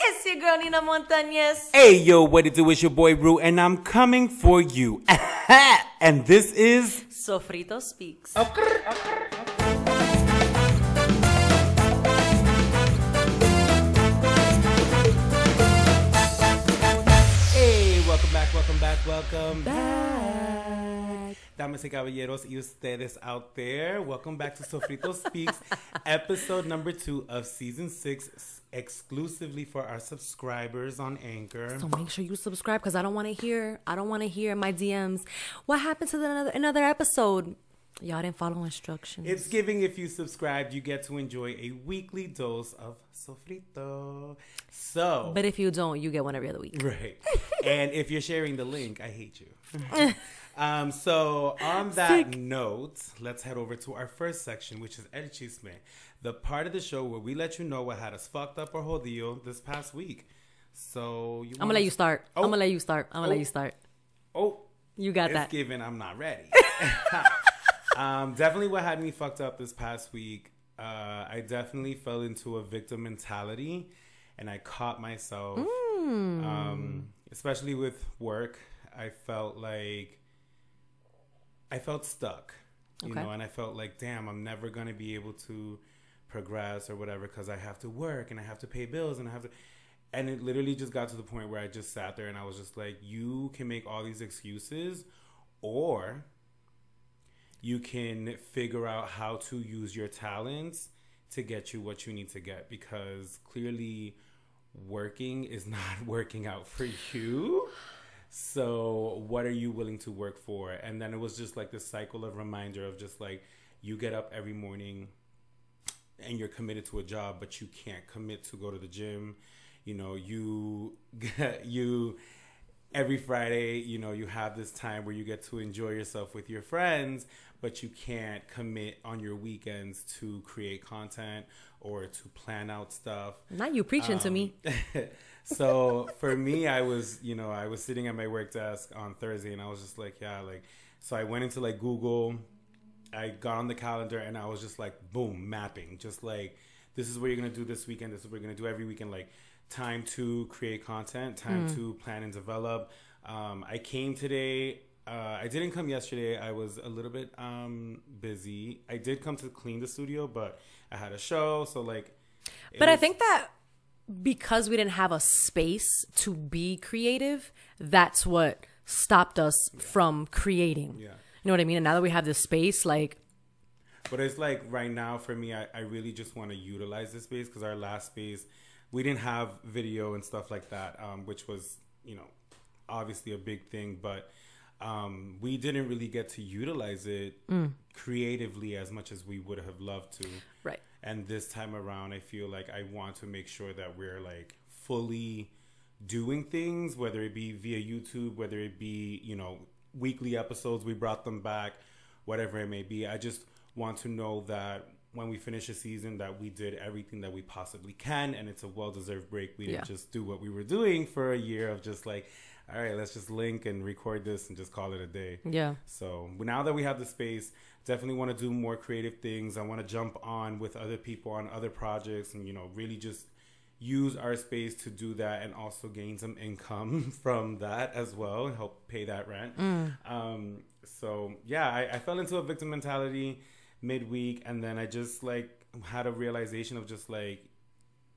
It's your girl Nina Montañez. Hey yo, what it do? It's your boy Rue, and I'm coming for you. and this is Sofrito Speaks. Hey, back, welcome back. Damas y caballeros y ustedes out there, welcome back to Sofrito Speaks, episode number two of season six, exclusively for our subscribers on Anchor. So make sure you subscribe because I don't want to hear. I don't want to hear in my DMs. What happened to the another another episode? Y'all didn't follow instructions. It's giving if you subscribed, you get to enjoy a weekly dose of Sofrito. So, but if you don't, you get one every other week. Right. and if you're sharing the link, I hate you. um, so on that note, let's head over to our first section, which is El Chisme, the part of the show where we let you know what had us fucked up or jodido this past week. So you I'm gonna let you start. Oh. I'm gonna let you start. I'm gonna Oh. let you start. Oh, You got it's that. given I'm not ready. um, definitely what had me fucked up this past week. Uh, I definitely fell into a victim mentality, and I caught myself, Mm. um, especially with work. I felt like I felt stuck, you Okay. know, and I felt like, damn, I'm never gonna be able to progress or whatever because I have to work and I have to pay bills and I have to. And it literally just got to the point where I just sat there and I was just like, you can make all these excuses, or you can figure out how to use your talents to get you what you need to get because clearly working is not working out for you. So, what are you willing to work for? And then it was just like this cycle of reminder of just like you get up every morning and you're committed to a job, but you can't commit to go to the gym. You know, you you every Friday, you know, you have this time where you get to enjoy yourself with your friends, but you can't commit on your weekends to create content or to plan out stuff. Not you preaching to me. so for me, I was, you know, I was sitting at my work desk on Thursday and I was just like, yeah, like, so I went into like Google, I got on the calendar and I was just like, boom, mapping, just like, this is what you're going to do this weekend. This is what you're going to do every weekend. Like, time to create content, time to plan and develop. Um, I came today. Uh, I didn't come yesterday. I was a little bit um, busy. I did come to clean the studio, but I had a show. So, like, But I think that because we didn't have a space to be creative, that's what stopped us from creating. Yeah. You know what I mean? And now that we have this space, like, But it's like right now for me, I, I really just want to utilize this space because our last space, we didn't have video and stuff like that, um, which was, you know, obviously a big thing. But um, we didn't really get to utilize it creatively as much as we would have loved to. right. And this time around, I feel like I want to make sure that we're like fully doing things, whether it be via YouTube, whether it be, you know, weekly episodes, we brought them back, whatever it may be. I just want to know that when we finish a season that we did everything that we possibly can and it's a well-deserved break. We didn't just do what we were doing for a year of just like, all right, let's just link and record this and just call it a day. Yeah. So now that we have the space, definitely want to do more creative things. I want to jump on with other people on other projects and, you know, really just use our space to do that and also gain some income from that as well and help pay that rent. Um, so yeah, I, I fell into a victim mentality midweek and then I just like had a realization of just like,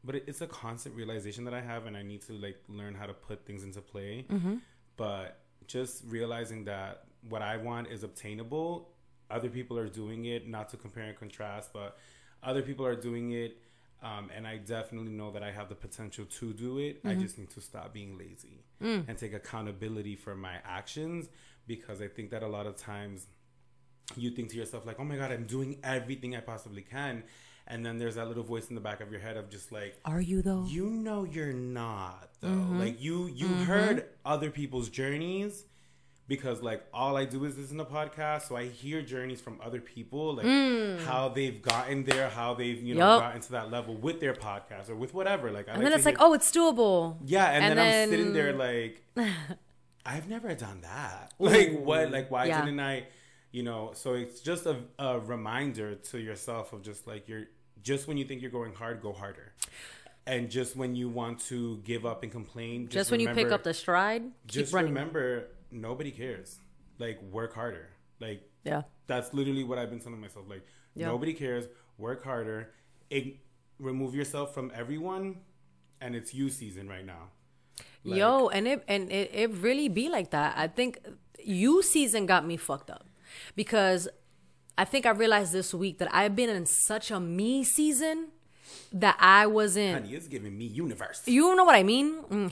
but it, it's a constant realization that I have and I need to like learn how to put things into play mm-hmm. but just realizing that what I want is obtainable. Other people are doing it, not to compare and contrast, but other people are doing it. Um, and I definitely know that I have the potential to do it. I mm-hmm. just need to stop being lazy mm. and take accountability for my actions because I think that a lot of times you think to yourself like, "Oh my god, I'm doing everything I possibly can," and then there's that little voice in the back of your head of just like, Are you though? you know you're not though Mm-hmm. like you you heard other people's journeys because like all i do is listen to podcasts so i hear journeys from other people like how they've gotten there how they've you know Mm. Yup. gotten to that level with their podcast or with whatever like I and like then it's like, oh, it's doable. yeah and, and then, i'm sitting there like i've never done that like what like why Yeah. didn't i you know so it's just a, a reminder to yourself of just like you're just when you think you're going hard go harder And just when you want to give up and complain, just, Just when you pick up the stride, just remember, nobody cares. Like work harder. Like Yeah. that's literally what I've been telling myself. Like Yeah. nobody cares. Work harder. Ig- remove yourself from everyone, and it's you season right now. Like- Yo, and it and it, it really be like that. I think you season got me fucked up because I think I realized this week that I've been in such a me season that I wasn't. Honey, it's giving me universe. You know what I mean? Mm,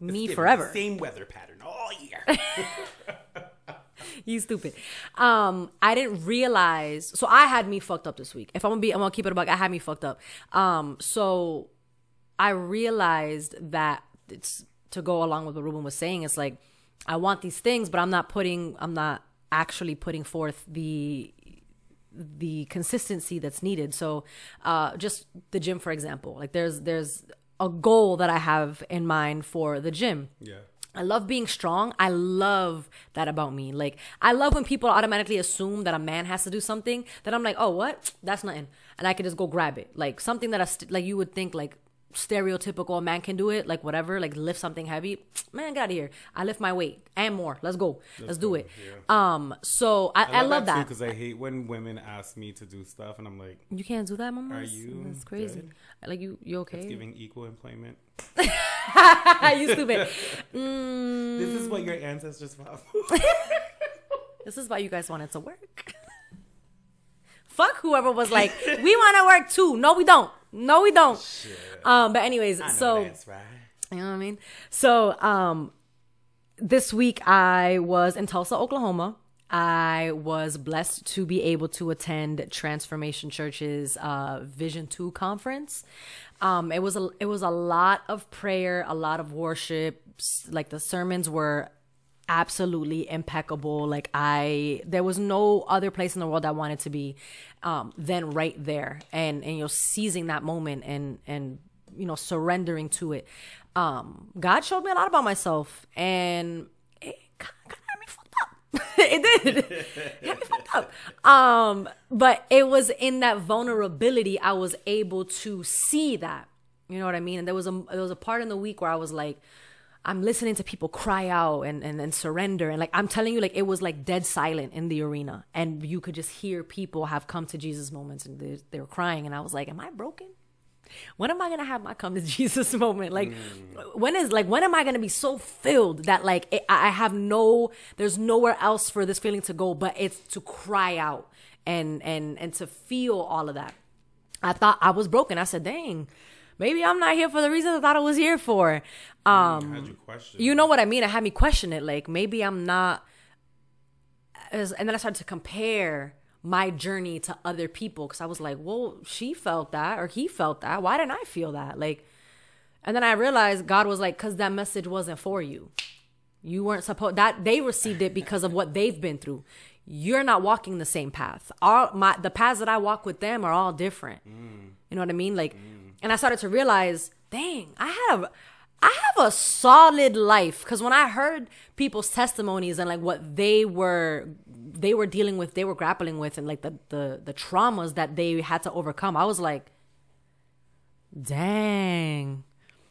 me forever. Same weather pattern all year. you stupid. Um, I didn't realize. So I had me fucked up this week. If I'm gonna be, I'm gonna keep it a buck. I had me fucked up. Um, so I realized that it's to go along with what Ruben was saying. It's like I want these things, but I'm not putting. I'm not actually putting forth the the consistency that's needed. So, uh, just the gym, for example, like there's there's a goal that I have in mind for the gym. yeah. I love being strong. I love that about me. Like, I love when people automatically assume that a man has to do something that I'm like, oh, what? That's nothing. And I can just go grab it. Like, something that I, st- like, you would think, like, stereotypical man can do it, like, whatever, like, lift something heavy. Man, get out of here. I lift my weight and more. Let's go. Let's, do go. it. Um, so I, I love that. because I hate when women ask me to do stuff, and I'm like, you can't do that, mama. Are you That's crazy. good? Like, you, you okay? giving equal employment. you stupid. Mm. This is what your ancestors fought. for. This is why you guys wanted to work. Fuck whoever was like, we want to work too. No, we don't. No, we don't. Um, but anyways, so that's right. you know what I mean. So um, this week I was in Tulsa, Oklahoma. I was blessed to be able to attend Transformation Church's uh, Vision Two conference. Um, it was a it was a lot of prayer, a lot of worship. Like the sermons were absolutely impeccable. Like I, there was no other place in the world I wanted to be um, than right there, and and you're seizing that moment and and you know surrendering to it. Um, God showed me a lot about myself, and it kind of had me fucked up. it did. It had me fucked up. Um, but it was in that vulnerability I was able to see that. You know what I mean? And there was a there was a part in the week where I was like, I'm listening to people cry out and, and, and surrender. And like, I'm telling you, like, it was like dead silent in the arena. And you could just hear people have come to Jesus moments and they, they were crying. And I was like, am I broken? When am I going to have my come to Jesus moment? Like, mm. when is, like, when am I going to be so filled that, like, it, I I have no, there's nowhere else for this feeling to go, but it's to cry out and, and, and to feel all of that. I thought I was broken. I said, dang, maybe I'm not here for the reasons I thought I was here for. Um, you you know what I mean? It had me question it. Like maybe I'm not. As, and then I started to compare my journey to other people because I was like, well, she felt that or he felt that. Why didn't I feel that? Like, and then I realized God was like, because that message wasn't for you. You weren't supposed that they received it because of what they've been through. You're not walking the same path. All my the paths that I walk with them are all different. You know what I mean? Like, and I started to realize, dang, I have, I have a solid life. Because when I heard people's testimonies and like what they were, they were dealing with, they were grappling with, and like the the the traumas that they had to overcome, I was like, dang.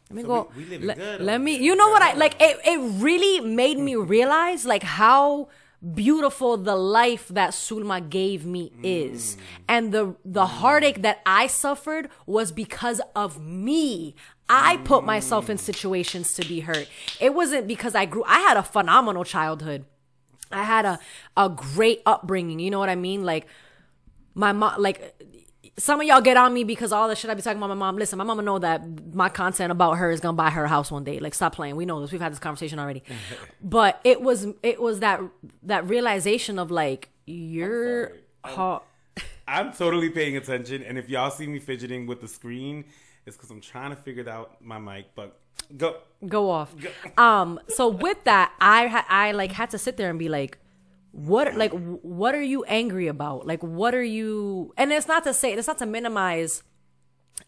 Let me So go. we- we let, let me. You know what I like? It it really made me realize like how beautiful the life that Sulma gave me is, and the the heartache that I suffered was because of me. I put myself in situations to be hurt. It wasn't because I grew. I had a phenomenal childhood. I had a a great upbringing. You know what I mean? Like my mom, like some of y'all get on me because all the shit I be talking about my mom. Listen, my mama know that my content about her is gonna buy her a house one day. Like, stop playing. We know this. We've had this conversation already. but it was it was that that realization of like you're. ha- I'm totally paying attention, and if y'all see me fidgeting with the screen, it's because I'm trying to figure out my mic. But go. go off. Um. So with that, I ha- I like had to sit there and be like, what like what are you angry about? Like what are you? And it's not to say it's not to minimize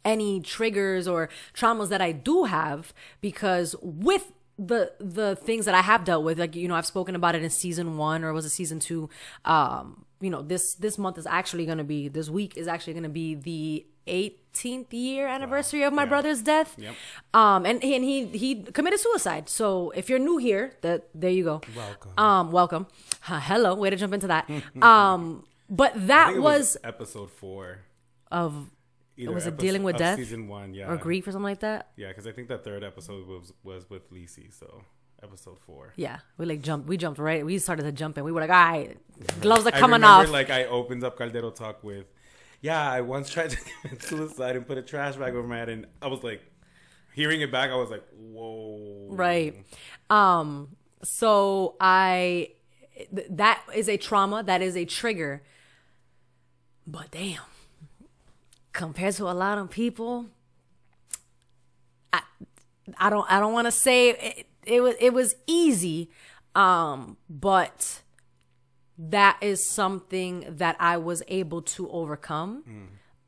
any triggers or traumas that I do have because with the the things that I have dealt with, like you know, I've spoken about it in season one or was it season two? Um, you know, this this month is actually going to be this week is actually going to be the 18th year anniversary of my Yeah. brother's death. Yep. Um, and he, and he he committed suicide. So if you're new here, that there you go. Welcome. Um, welcome. Huh, hello. Way to jump into that. um, but I that it was, episode four. of Either Was it dealing with death? Season one, yeah. or grief or something like that. Yeah, because I think that third episode was was with Lisi, so episode four. Yeah, we like jumped. We jumped right. We started to jump in. We were like, all right, gloves are I coming remember, off. like I opened up Caldero Talk with, yeah, I once tried to commit suicide and put a trash bag over my head, and I was like, hearing it back, I was like, whoa, right. Um so i th- that is a trauma that is a trigger. But damn compared to a lot of people i i don't i don't want to say it, it was it was easy um but that is something that i was able to overcome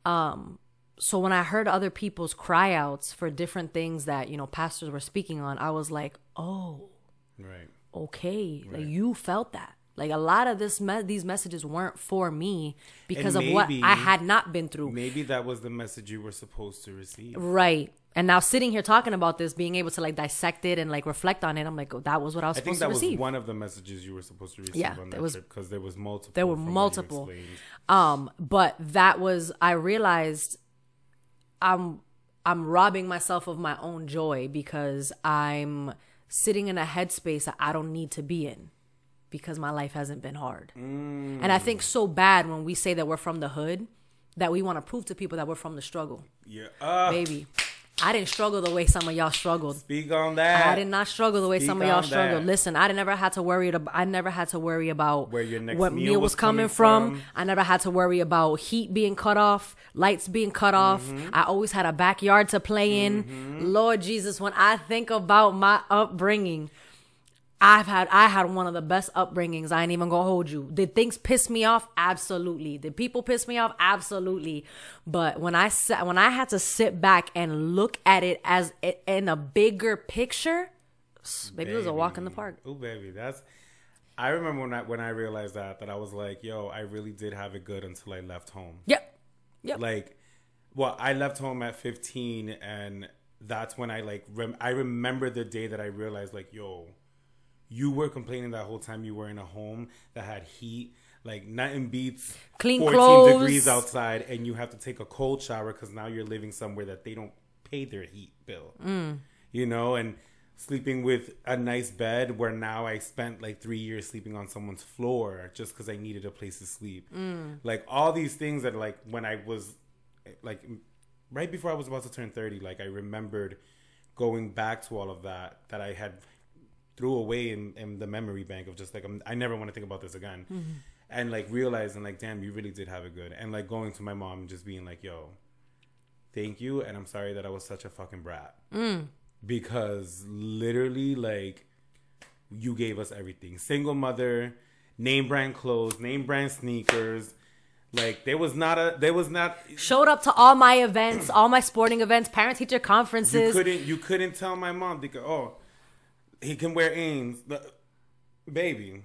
Um, so when I heard other people's cry outs for different things that, you know, pastors were speaking on, I was like, oh, Right. okay. Like you felt that. Like a lot of this me- these messages weren't for me because of what I had not been through. Maybe that was the message you were supposed to receive. Right. And now sitting here talking about this, being able to like dissect it and like reflect on it, I'm like, oh, that was what I was I think supposed that to was receive. one of the messages you were supposed to receive Yeah, on that was- trip because there was multiple. there were from what you multiple. Um, but that was I realized I'm I'm robbing myself of my own joy because I'm sitting in a headspace that I don't need to be in because my life hasn't been hard. And I think so bad when we say that we're from the hood that we want to prove to people that we're from the struggle. Yeah. Uh, Baby, I didn't struggle the way some of y'all struggled. Speak on that. I did not struggle the way Speak some of y'all struggled. that. Listen, I never had to worry. About, I never had to worry about Where your next what meal meal was coming coming from. from. I never had to worry about heat being cut off, lights being cut off. Mm-hmm. I always had a backyard to play in. Lord Jesus, when I think about my upbringing, I've had I had one of the best upbringings. I ain't even gonna hold you. Did things piss me off? Absolutely. Did people piss me off? Absolutely. But when I sat, when I had to sit back and look at it as i- in a bigger picture, maybe it was a walk in the park. Oh, baby, that's. I remember when I when I realized that that I was like, yo, I really did have it good until I left home. Yep. Yep. Like, well, I left home at 15, and that's when I like rem- I remember the day that I realized like, yo, you were complaining that whole time you were in a home that had heat. Like nothing beats Clean 14 clothes. degrees outside, and you have to take a cold shower because now you're living somewhere that they don't pay their heat bill. Mm. You know, and sleeping with a nice bed where now I spent like three years sleeping on someone's floor just because I needed a place to sleep. Mm. Like all these things that like when I was like right before I was about to turn 30, like I remembered going back to all of that that I had threw away in, in the memory bank of just like I'm, I never want to think about this again. Mm-hmm. And like realizing like damn, you really did have it good. And like going to my mom and just being like, "Yo, thank you and I'm sorry that I was such a fucking brat." Mm. Because literally like you gave us everything. Single mother, name brand clothes, name brand sneakers. Like there was not a there was not Showed up to all my events, all my sporting events, parent teacher you conferences. couldn't you couldn't tell my mom because oh he can wear Ames The- baby.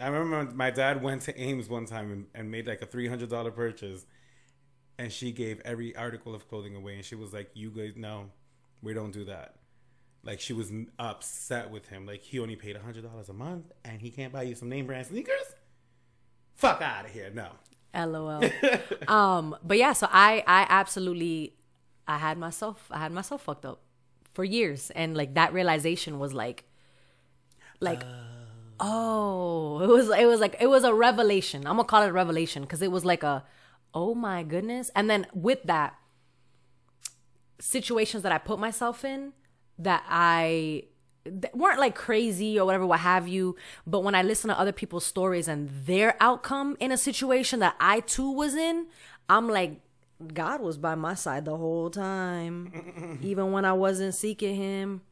I remember my dad went to Ames one time and, and made like a three hundred dollar purchase and she gave every article of clothing away and she was like you guys no we don't do that. Like she was upset with him. Like he only paid a hundred dollars a month and he can't buy you some name brand sneakers? Fuck out of here no. LOL. um, but yeah, so I I absolutely I had myself I had myself fucked up for years, and like that realization was like, like, oh. oh, it was it was like it was a revelation. I'm gonna call it a revelation because it was like a, oh my goodness, and then with that, situations that I put myself in that I that weren't like crazy or whatever, what have you. But when I listen to other people's stories and their outcome in a situation that I too was in, I'm like, God was by my side the whole time, even when I wasn't seeking Him.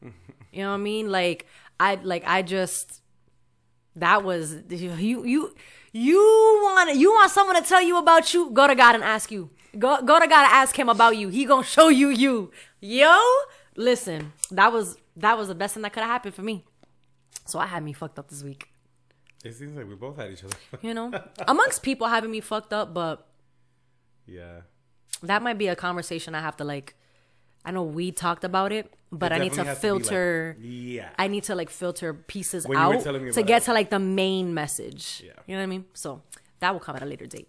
You know what I mean? Like I like I just that was you you you want you want someone to tell you about you? Go to god and ask you. Go go to god and ask him about you. He gonna show you you. Yo listen that was that was the best thing that could have happened for me. So i had me fucked up this week. It seems like we both had each other. You know? Amongst people having me fucked up but yeah. that might be a conversation I have to like. I know we talked about it, but I need to definitely has to like- filter. yeah. I need to like filter pieces When out to get it. to like the main message. Yeah. You know what I mean? So that will come at a later date.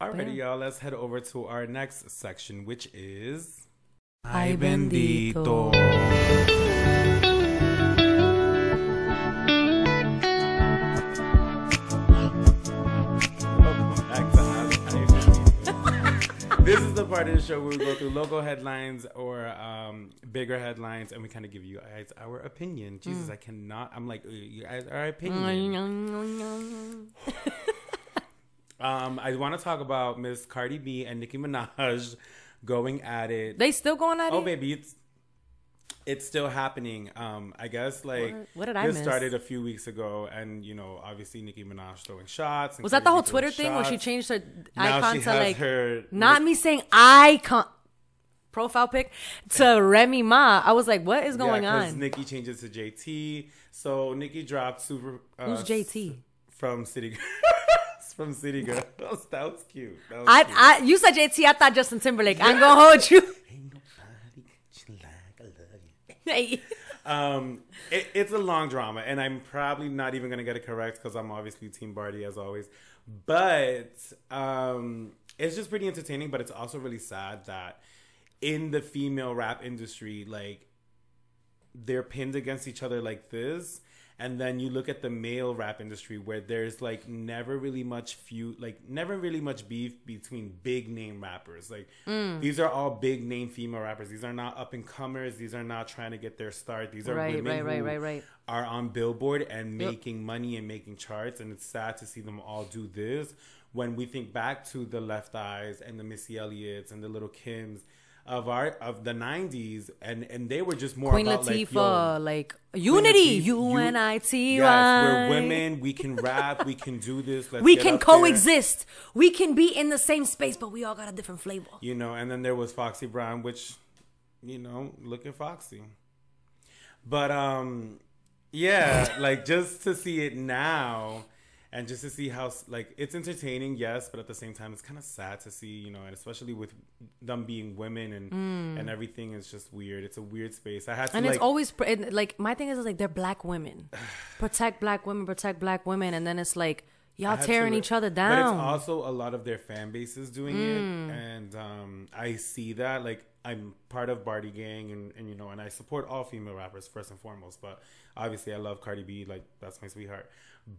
Alrighty, y'all. Let's head over to our next section, which is. Ay, bendito. Welcome part of the show where we go through local headlines or um, bigger headlines, and we kind of give you guys our opinion. Jesus, I cannot. I'm like, "Uh, you guys, our opinion. Um, I want to talk about Miss Cardi B and Nicki Minaj going at it. They still going at Oh, it? Oh, baby, it's it's still happening. Um, I guess like What- what did I this miss? started a few weeks ago, and you know, obviously Nicki Minaj throwing shots. and Was that the whole Twitter thing where she changed her Now icon to like her not me saying icon profile pic to Remy Ma? I was like, what is going yeah, on? Nicki changes to JT. So Nicki dropped super. Uh, Who's JT? From City Girls. from City Girls. That was cute. That was I, cute. I, you said JT. I thought Justin Timberlake. I'm gonna hold you. Ain't nobody got you like I love you. Um, it, it's a long drama, and I'm probably not even gonna get it correct because I'm obviously Team Bardi as always. But um, it's just pretty entertaining. But it's also really sad that in the female rap industry, like they're pinned against each other like this. And then you look at the male rap industry where there's like never really much feud, like never really much beef between big name rappers. Like mm. these are all big name female rappers. These are not up and comers. These are not trying to get their start. These are Right, women right, right, who right, right. are on Billboard and Yep. making money and making charts. And it's sad to see them all do this when we think back to the Left Eyes and the Missy Elliott's and the Little Kims of our of the '90s, and and they were just more Queen about Latifah, like, like unity, U N I T Yes, Y. we're women. We can rap. We can do this. Let's We can up there. coexist. We can be in the same space, but we all got a different flavor. You know, and then there was Foxy Brown, which, you know, looking foxy. But um, yeah, like just to see it now, and just to see how like it's entertaining, yes, but at the same time, it's kind of sad to see, you know, and especially with them being women and and everything is just weird. It's a weird space. I had to Mm. And like. it's always pr- and, like my thing is like they're black women, protect black women, protect black women, and then it's like y'all to tearing each other But down. Mm. it's also a lot of their fan bases doing it, and um, I see that. Like I'm part of Bardi Gang, and, and you know, and I support all female rappers first and foremost. But obviously, I love Cardi B. Like that's my sweetheart.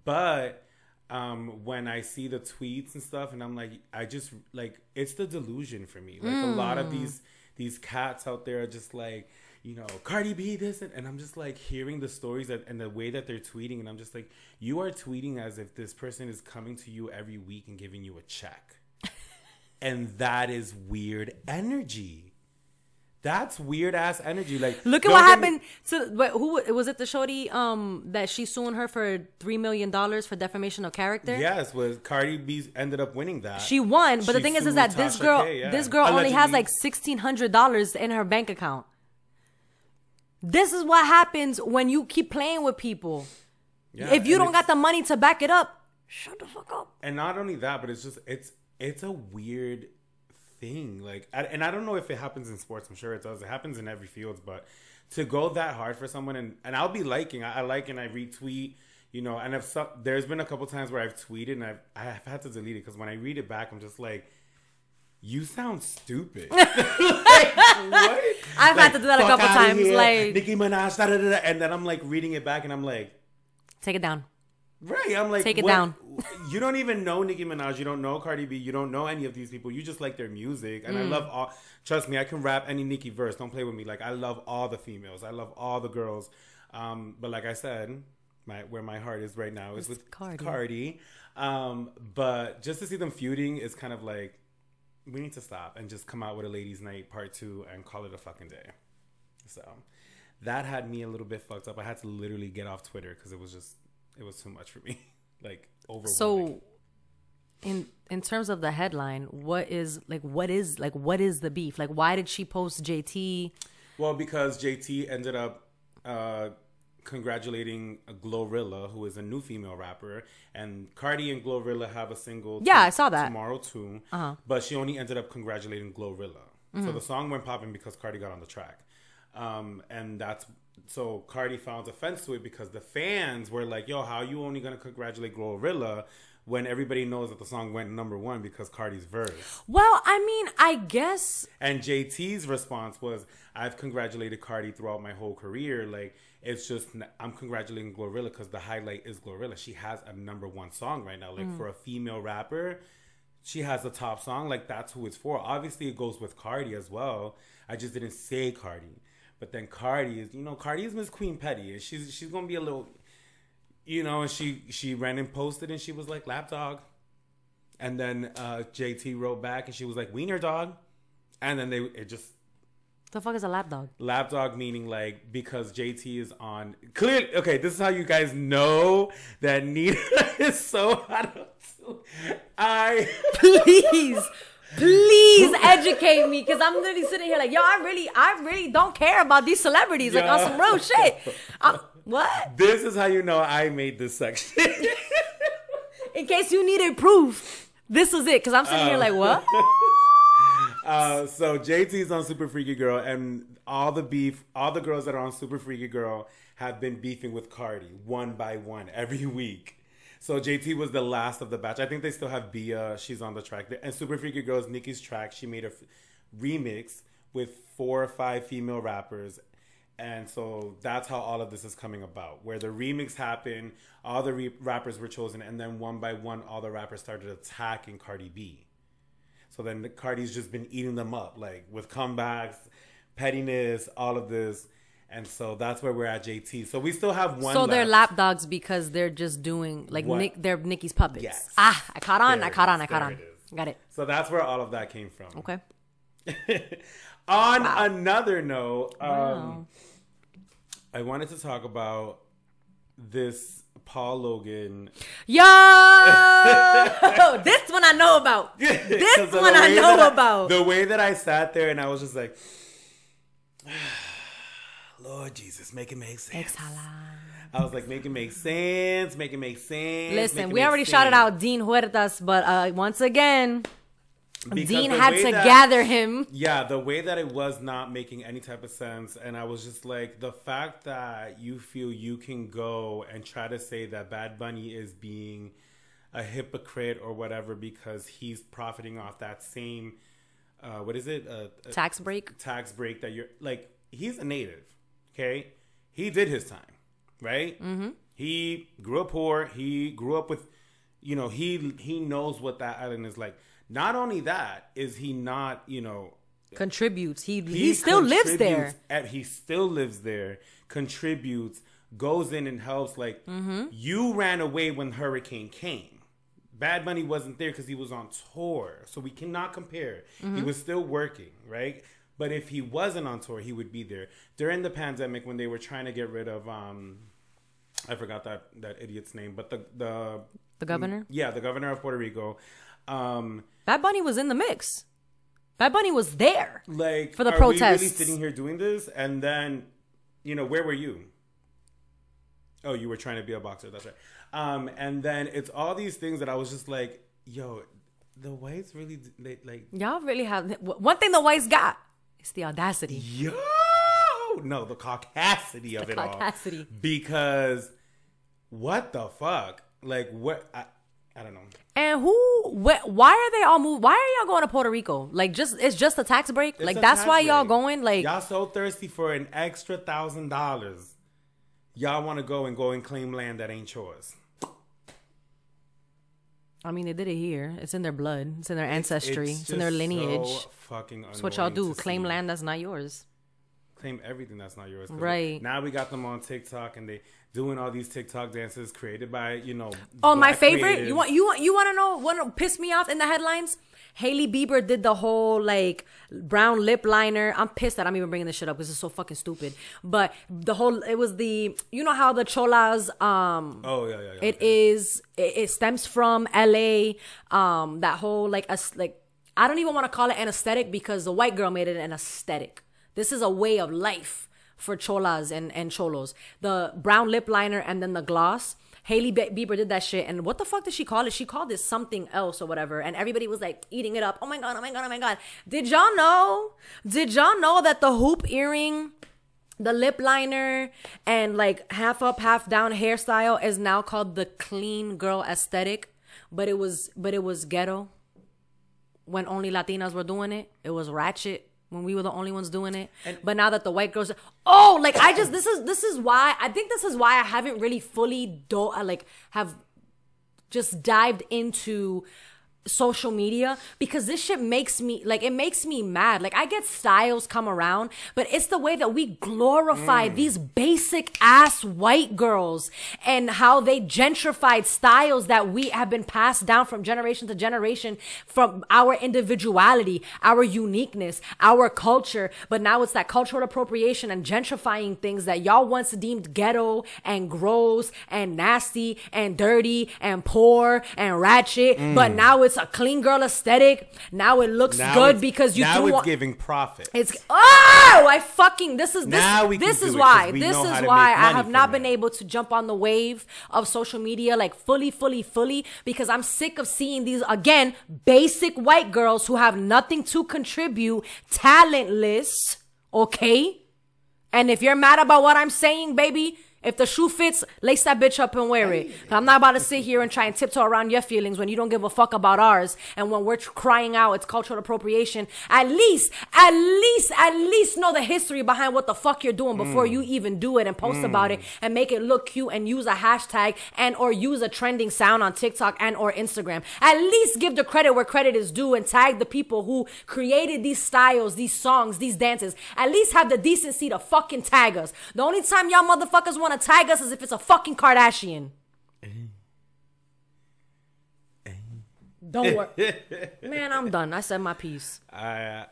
But um, when I see the tweets and stuff, and I'm like, I just like it's the delusion for me. Like a lot Mm. of these these cats out there are just like. You know, Cardi B, this, and, and I'm just like hearing the stories that, and the way that they're tweeting, and I'm just like, you are tweeting as if this person is coming to you every week and giving you a check. and that is weird energy. That's weird ass energy. Like, Look at what happened to but who was it? The shorty um that she suing her for three million dollars for defamation of character. Yes, was Cardi B ended up winning that. She won, but the thing is, is that this girl, K, yeah. this girl only has like sixteen hundred dollars in her bank account. This is what happens when you keep playing with people. Yeah, if you don't got the money to back it up, shut the fuck up. and not only that, but it's just it's it's a weird thing. Like, I, and I don't know if it happens in sports. I'm sure it does. It happens in every field, but to go that hard for someone, and and I'll be liking. I, I like and I retweet. You know, and if so, there's been a couple times where I've tweeted and I've I've had to delete it because when I read it back, I'm just like. You sound stupid. like? I've had to do that a couple times, here, like- Nicki Minaj, da, da, da, and then I'm like reading it back, and I'm like, Take it down. Right. I'm like, Take it what- down. You don't even know Nicki Minaj. You don't know Cardi B. You don't know any of these people. You just like their music. And I Mm. love all. Trust me, I can rap any Nicki verse. Don't play with me. Like I love all the females. I love all the girls. Um, but like I said, my where my heart is right now is with Cardi. Cardi. Um, but just to see them feuding is kind of like we need to stop and just come out with a ladies' night part two and call it a fucking day. So that had me a little bit fucked up. I had to literally get off Twitter because it was just it was too much for me. like overwhelming. So, in in terms of the headline, what is like what is like what is the beef? Like, why did she post JT? well, because JT ended up uh, congratulating Glorilla, who is a new female rapper, and Cardi and Glorilla have a single. Yeah, I saw that. tomorrow too. Uh-huh. But she only ended up congratulating Glorilla. So the song went popping because Cardi got on the track, um, and that's so Cardi found offense to it because the fans were like, "Yo, how are you only gonna congratulate Glorilla?" When everybody knows that the song went number one because Cardi's verse. Well, I mean, I guess And JT's response was, "I've congratulated Cardi throughout my whole career. Like it's just I'm congratulating Glorilla because the highlight is Glorilla. She has a number one song right now. Like mm. for a female rapper, she has a top song. Like that's who it's for. Obviously, it goes with Cardi as well. I just didn't say Cardi, but then Cardi is, you know, Cardi is Miss Queen Petty, and she's she's gonna be a little, you know, and she she ran and posted, and she was like lapdog. And then uh, JT wrote back and she was like, Wiener dog. And then they it just the fuck is a lapdog? lapdog meaning like because JT is on clearly okay, this is how you guys know that Nina is so hot. I Please, please educate me because I'm literally sitting here like, yo, I really, I really don't care about these celebrities like on some real shit. Um, what? this is how you know I made this section. In case you needed proof, this was it. Because I'm sitting here like, what? Uh, so JT's on Super Freaky Girl, and all the beef, all the girls that are on Super Freaky Girl have been beefing with Cardi one by one every week. So JT was the last of the batch. I think they still have Bia. She's on the track. And Super Freaky Girls, is Nicki's track. She made a f- remix with four or five female rappers. And so that's how all of this is coming about. Where the remix happened, all the re- rappers were chosen, and then one by one, all the rappers started attacking Cardi B. So then the Cardi's just been eating them up, like with comebacks, pettiness, all of this. And so that's where we're at JT. So we still have one. So they're left. lapdogs because they're just doing like Nick, they're Nicki's puppets. Yes. Ah, I caught on. There I caught is, on. I caught on. it. Got it. So that's where all of that came from. Okay. On another note, um, Wow. I wanted to talk about this Paul Logan. Yo, this one I know about. This one I know about. The way that I sat there and I was just like, Lord Jesus, make it make sense. Exhala. I was like, make it make sense, make it make sense. Listen, we already shouted out Dean Huertas, but uh, once again, Because Dean had to that- gather him. Yeah, the way that it was not making any type of sense. And I was just like, the fact that you feel you can go and try to say that Bad Bunny is being a hypocrite or whatever because he's profiting off that same, uh, what is it? Uh, uh, Tax break. tax break that you're like, he's a native, okay? He did his time, right? Mm-hmm. He grew up poor. He grew up with, you know, he he knows what that island is like. Not only that, is he not, you know, Contributes. He he, still lives there. At, he still lives there. Contributes. Goes in and helps. Like Mm-hmm. you ran away when Hurricane came. Bad Bunny wasn't there because he was on tour, so we cannot compare. Mm-hmm. He was still working, right? But if he wasn't on tour, he would be there during the pandemic when they were trying to get rid of. um I forgot that that idiot's name, but the the The governor. yeah the governor of Puerto Rico. Um, Bad Bunny was in the mix. Bad Bunny was there. like For the are we really sitting here doing this and then you know where were you oh you were trying to be a boxer that's right um and then it's all these things that i was just like yo the whites really they, like Y'all really have one thing the whites got. It's the audacity. yo no the caucasity of The it all caucasity. because what the fuck like what i, I don't know And who? Wh- why are they all moved? Why are y'all going to Puerto Rico? Like, just it's just a tax break. It's like that's why y'all going. Like, y'all so thirsty for an extra thousand dollars y'all want to go and go and claim land that ain't yours I mean, they did it here. It's in their blood. It's in their ancestry. It's, in their lineage. So fucking That's what y'all do. Claim see. land that's not yours. Claim everything that's not yours. Right. Now we got them on TikTok and they doing all these TikTok dances created by you know. Oh, my favorite. You want you want you want to know what pissed me off in the headlines? Hailey Bieber did the whole like brown lip liner. I'm pissed that I'm even bringing this shit up because it's so fucking stupid. But the whole it was the you know how the cholas um Oh yeah, yeah, yeah. It okay. is. It, it stems from LA. Um, that whole like us like I don't even want to call it an aesthetic because the white girl made it an aesthetic. This is a way of life for cholas and, and cholos. The brown lip liner and then the gloss. Hailey Bieber did that shit, and what the fuck did she call it? She called it something else or whatever, and everybody was like eating it up. Oh my god! Oh my god! Oh my god! Did y'all know? Did y'all know that the hoop earring, the lip liner, and like half up, half down hairstyle is now called the clean girl aesthetic? But it was, but it was ghetto when only Latinas were doing it. It was ratchet when we were the only ones doing it. And, but now that the white girls, oh, like I just this is this is why I think this is why I haven't really fully do I like have just dived into social media because this shit makes me like it makes me mad. Like I get styles come around, but it's the way that we glorify mm. these basic ass white girls and how they gentrified styles that we have been passed down from generation to generation from our individuality, our uniqueness, our culture. But now it's that cultural appropriation and gentrifying things that y'all once deemed ghetto and gross and nasty and dirty and poor and ratchet, mm. but now it's a clean girl aesthetic. Now it looks now good because you now it's giving profit. It's oh, I fucking this is this now we this is why this is why I have not been able to jump on the wave of social media like fully, fully, fully because I'm sick of seeing these again basic white girls who have nothing to contribute, talentless. Okay, and if you're mad about what I'm saying, baby if the shoe fits, lace that bitch up and wear it. I'm not about to sit here and try and tiptoe around your feelings when you don't give a fuck about ours. And when we're crying out, it's cultural appropriation. At least, at least, at least know the history behind what the fuck you're doing before mm. you even do it and post mm. about it and make it look cute and use a hashtag and or use a trending sound on TikTok and or Instagram. At least give the credit where credit is due and tag the people who created these styles, these songs, these dances. At least have the decency to fucking tag us. The only time y'all motherfuckers want to tag us as if it's a fucking Kardashian. Don't worry, man. I'm done. I said my piece. I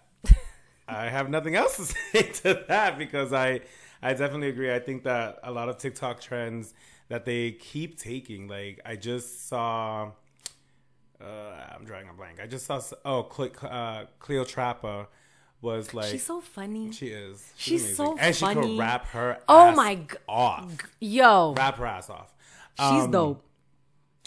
I have nothing else to say to that because I I definitely agree. I think that a lot of TikTok trends that they keep taking. Like I just saw. Uh, I'm drawing a blank. I just saw. Oh, Cle- uh, Cleotrapa was like she's so funny. She is. She's, she's so and funny. And she could rap her. Oh my god! Off, yo, rap her ass off. She's um, dope.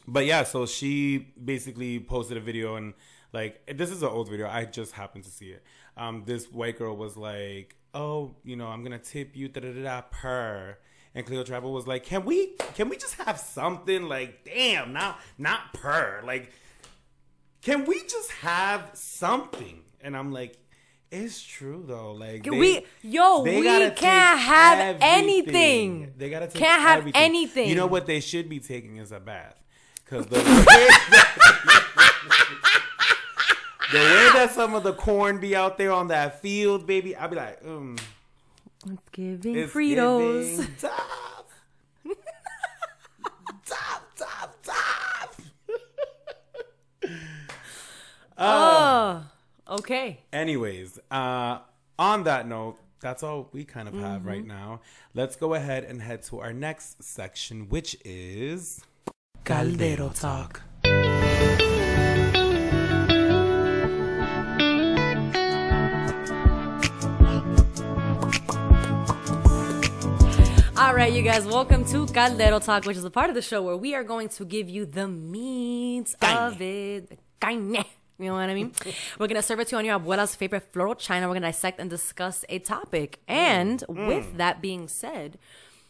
But yeah, so she basically posted a video and like this is an old video. I just happened to see it. Um, this white girl was like, "Oh, you know, I'm gonna tip you da da da da per." And Cleotrapa was like, "Can we can we just have something like damn, not not per like." Can we just have something? And I'm like, it's true though. Like they, we, yo, we can't have everything. anything. They gotta take can't have everything. anything. You know what they should be taking is a bath, because the, way the way that some of the corn be out there on that field, baby, I'd be like, mm, it's giving it's Fritos. Giving top. top, top, top. oh. Okay. Anyways, uh, on that note, that's all we kind of have mm-hmm. right now. Let's go ahead and head to our next section, which is Caldero Talk. All right, you guys, welcome to Caldero Talk, which is a part of the show where we are going to give you the means of it. You know what I mean? We're gonna serve it to you on your abuela's favorite floral china. We're gonna dissect and discuss a topic. And mm. with that being said,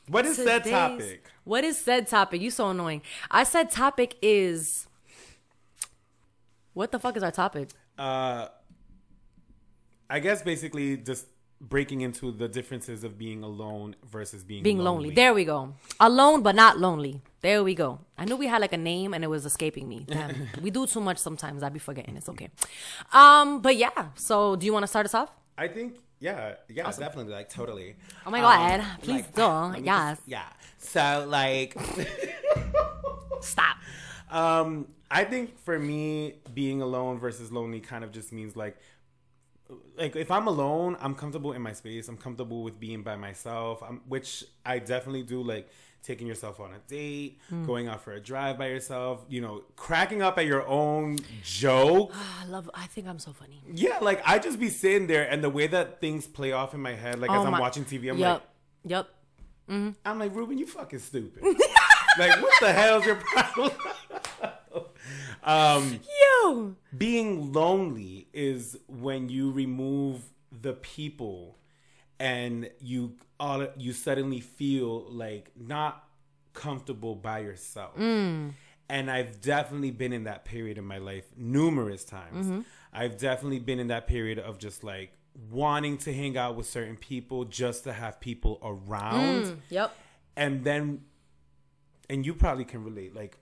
what is said topic? What is said topic? You so annoying. I said topic is what the fuck is our topic? Uh, I guess basically just breaking into the differences of being alone versus being being lonely. lonely. There we go. Alone but not lonely. There we go. I knew we had like a name and it was escaping me. Damn. we do too much sometimes. I'd be forgetting. It's okay. Um, but yeah. So do you want to start us off? I think yeah, yeah, awesome. definitely, like totally. Oh my god, um, please like, do. Yes. Just, yeah. So like Stop. Um, I think for me, being alone versus lonely kind of just means like like if I'm alone, I'm comfortable in my space. I'm comfortable with being by myself. I'm, which I definitely do. Like taking yourself on a date, mm. going out for a drive by yourself. You know, cracking up at your own joke. I love. I think I'm so funny. Yeah, like I just be sitting there, and the way that things play off in my head, like oh as I'm watching TV, I'm like, yep. like. Yep. I'm like, Ruben, you fucking stupid. like, what the hell's your problem? um, Yo. being lonely is when you remove the people and you all you suddenly feel like not comfortable by yourself. Mm. And I've definitely been in that period in my life numerous times. Mm-hmm. I've definitely been in that period of just like wanting to hang out with certain people just to have people around mm, Yep. and then and you probably can relate like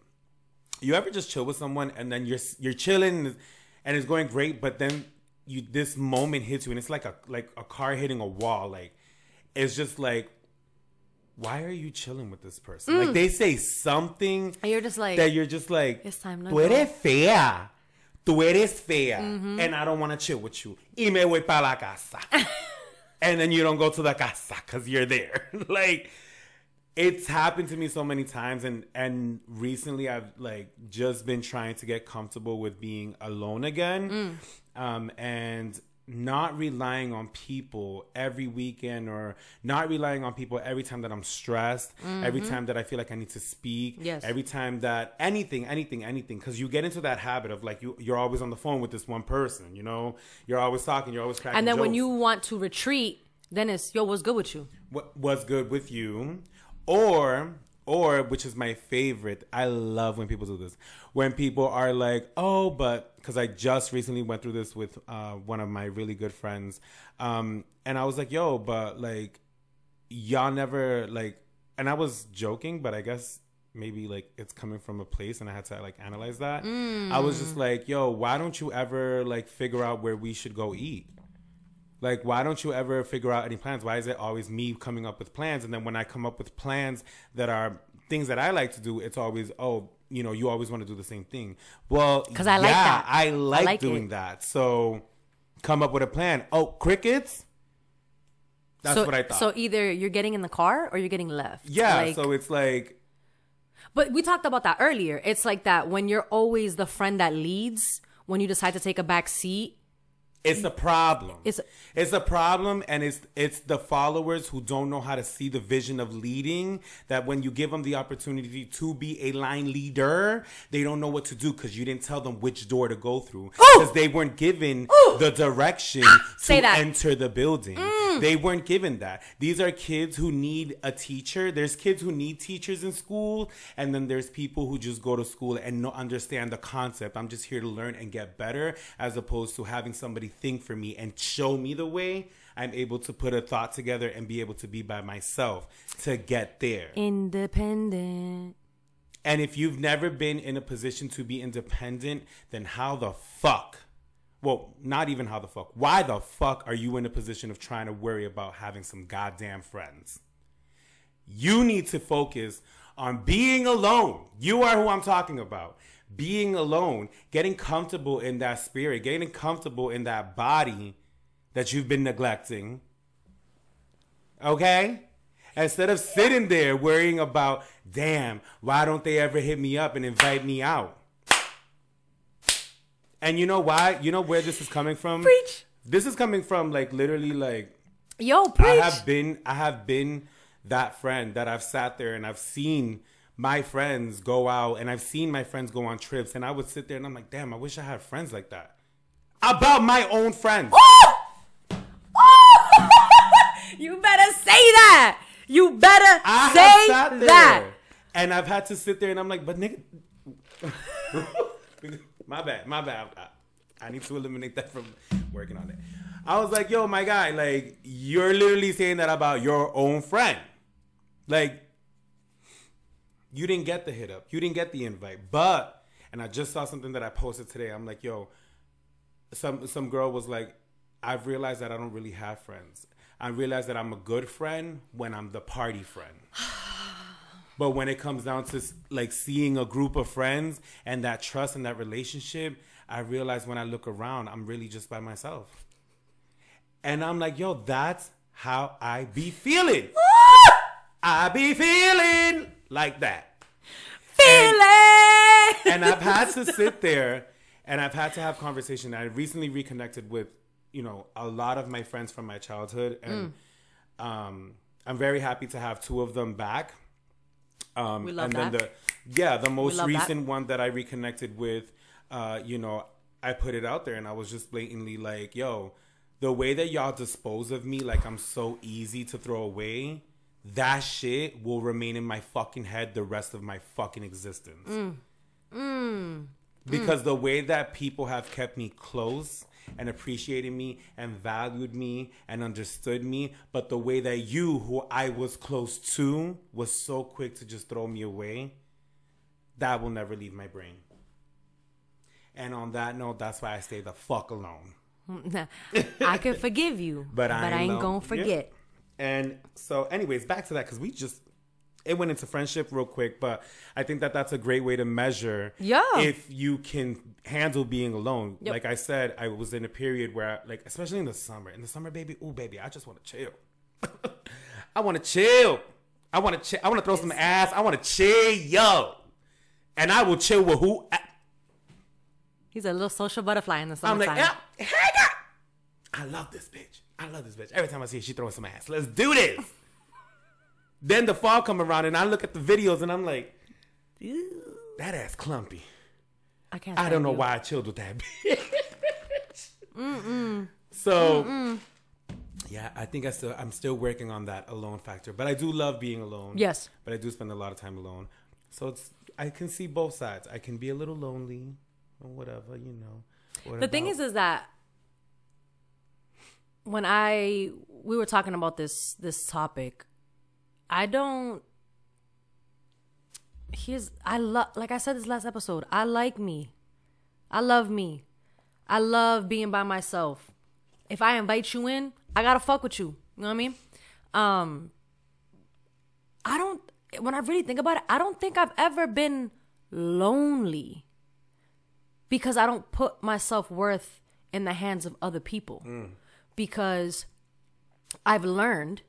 you ever just chill with someone and then you're you're chilling and it's going great but then you this moment hits you and it's like a like a car hitting a wall. Like it's just like why are you chilling with this person? Like they say something And you're just like, that you're just like It's time to tú go." eres fea. Tú eres fea. And I don't want to chill with you. Y me voy para la casa. And then you don't go to the casa because you're there. Like it's happened to me so many times and and recently i've like just been trying to get comfortable with being alone again. Um and not relying on people every weekend or not relying on people every time that i'm stressed every time that i feel like i need to speak Yes. every time that anything anything anything. Because you get into that habit of like you you're always on the phone with this one person you know? You're always talking you're always cracking and then when you want to retreat, then it's yo, what's good with you? what was good with you or or which is my favorite i love when people do this. When people are like oh but because i just recently went through this with uh, one of my really good friends. Um, and i was like yo but like y'all never like and i was joking but i guess maybe like it's coming from a place and i had to like analyze that. I was just like yo why don't you ever like figure out where we should go eat like, why don't you ever figure out any plans? Why is it always me coming up with plans? And then when I come up with plans that are things that I like to do, it's always, oh, you know, you always want to do the same thing. Well, 'Cause I like yeah, that. I like, like doing it. that. So come up with a plan. Oh, crickets? That's so, what I thought. So either you're getting in the car or you're getting left. yeah, Like- so it's like, But we talked about that earlier. It's like that when you're always the friend that leads, when you decide to take a back seat, it's a problem. It's- it's a problem, and it's it's the followers who don't know how to see the vision of leading. That when you give them the opportunity to be a line leader, they don't know what to do because you didn't tell them which door to go through because they weren't given the direction Say to that. enter the building. Mm. They weren't given that. These are kids who need a teacher. There's kids who need teachers in school, and then there's people who just go to school and no understand the concept. I'm just here to learn and get better, as opposed to having somebody think for me and show me the way. I'm able to put a thought together and be able to be by myself to get there. independent. And if you've never been in a position to be independent, then how the fuck? Well, not even how the fuck. Why the fuck are you in a position of trying to worry about having some goddamn friends? You need to focus on being alone. You are who I'm talking about. Being alone, getting comfortable in that spirit, getting comfortable in that body that you've been neglecting. Okay? Instead of sitting there worrying about, damn, why don't they ever hit me up and invite me out? And you know why? You know where this is coming from? Preach. This is coming from like literally like Yo, I have been I have been that friend that I've sat there and I've seen my friends go out and I've seen my friends go on trips and I would sit there and I'm like, damn, I wish I had friends like that. About my own friends. you better say that. You better I say that. and I've had to sit there and I'm like, but nigga, my bad, my bad. I, I need to eliminate that from working on it. I was like, yo, my guy, like, you're literally saying that about your own friend. Like, you didn't get the hit up, you didn't get the invite, but, and I just saw something that I posted today. I'm like, yo, some some girl was like, I've realized that I don't really have friends. I realized that I'm a good friend when I'm the party friend. But when it comes down to like seeing a group of friends and that trust and that relationship, I realize when I look around, I'm really just by myself. And I'm like, yo, that's how I be feeling. I be feeling like that. Feeling. And I've had to sit there and I've had to have conversation. I recently reconnected with, you know, a lot of my friends from my childhood and um I'm very happy to have two of them back. Um, We love and then that. the yeah, the most love that. recent one that I reconnected with, uh, you know, I put it out there and I was just blatantly like, yo, the way that y'all dispose of me, like I'm so easy to throw away, that shit will remain in my fucking head the rest of my fucking existence. Mm. Mm. Because mm. the way that people have kept me close and appreciated me and valued me and understood me, but the way that you, who I was close to, was so quick to just throw me away, that will never leave my brain. And on that note, that's why I stay the fuck alone. I can forgive you, But but, I I ain't ain't gonna forget. And so, anyways, back to that because we just it went into friendship real quick, but I think that that's a great way to measure Yeah. if you can handle being alone. Yep. Like I said, I was in a period where, like, especially in the summer, in the summer, baby, ooh, baby, I just want to chill. I want to chill. I want to chill. I want to throw some ass. I want to chill, yo. And I will chill with who. He's a little social butterfly in the summer. I'm like, yeah. I love this bitch. I love this bitch. Every time I see her, she throwing some ass. Let's do this. then the fall come around, and I look at the videos, and I'm like, that ass clumpy. I can't. I don't know you. why I chilled with that bitch. Mm-mm. So, yeah, I think I still I'm still working on that alone factor, but I do love being alone. Yes. but I do spend a lot of time alone. So it's I can see both sides. I can be a little lonely or whatever, you know. What The thing is, is that when I we were talking about this this topic, I don't. Here's I love like I said this last episode. I like me. I love me. I love being by myself. If I invite you in, I gotta fuck with you. You know what I mean? Um, I don't. When I really think about it, I don't think I've ever been lonely because I don't put my self worth in the hands of other people. Because I've learned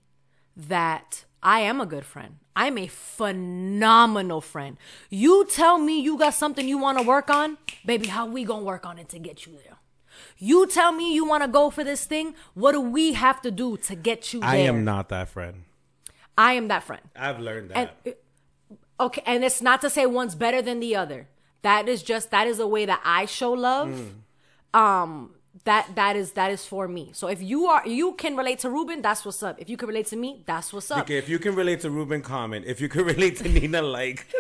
that I am a good friend. I'm a phenomenal friend. You tell me you got something you want to work on, baby, how we going to work on it to get you there? You tell me you want to go for this thing, what do we have to do to get you there? I am not that friend. I am that friend. I've learned And that. okay, and it's not to say one's better than the other. That is just that is a way that I show love. Um that that is that is for me. So if you are you can relate to Ruben, that's what's up. If you can relate to me, that's what's up. okay, if you can relate to Ruben, comment. If you can relate to Nina, like.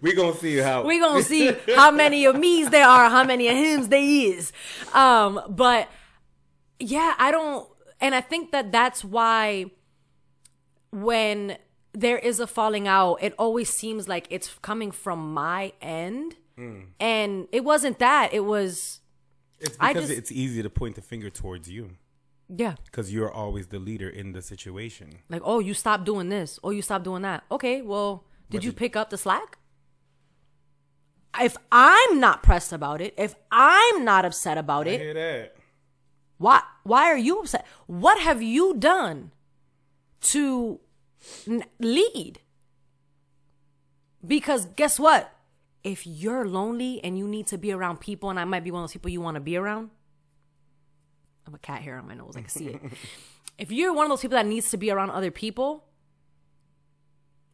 we gonna see how we gonna see how many of me's there are, how many of hims there is. Um, but yeah, I don't, and I think that that's why when there is a falling out, it always seems like it's coming from my end, Hmm. and it wasn't that. It was It's because just- it's easy to point the finger towards you yeah, because you're always the leader in the situation. like oh, you stopped doing this, Oh, you stopped doing that. Okay, well, did What you did- pick up the slack? If I'm not pressed about it, if I'm not upset about I it, hear that. Why why are you upset? What have you done to lead? Because guess what? If you're lonely and you need to be around people, and I might be one of those people you want to be around. I have a cat hair on my nose. I can see it. if you're one of those people that needs to be around other people,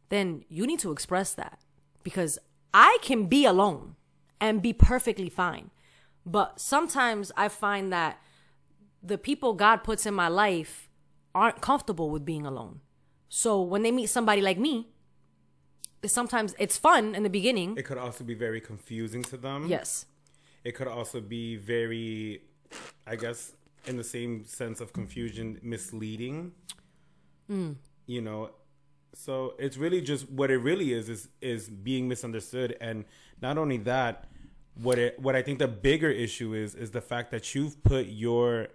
then you need to express that. Because I can be alone and be perfectly fine. But sometimes I find that the people God puts in my life aren't comfortable with being alone. So when they meet somebody like me, sometimes it's fun in the beginning. It could also be very confusing to them. Yes. It could also be very, I guess, in the same sense of confusion, misleading. Hmm. You know, so it's really just what it really is is is being misunderstood, and not only that, what it what I think the bigger issue is is the fact that you've put your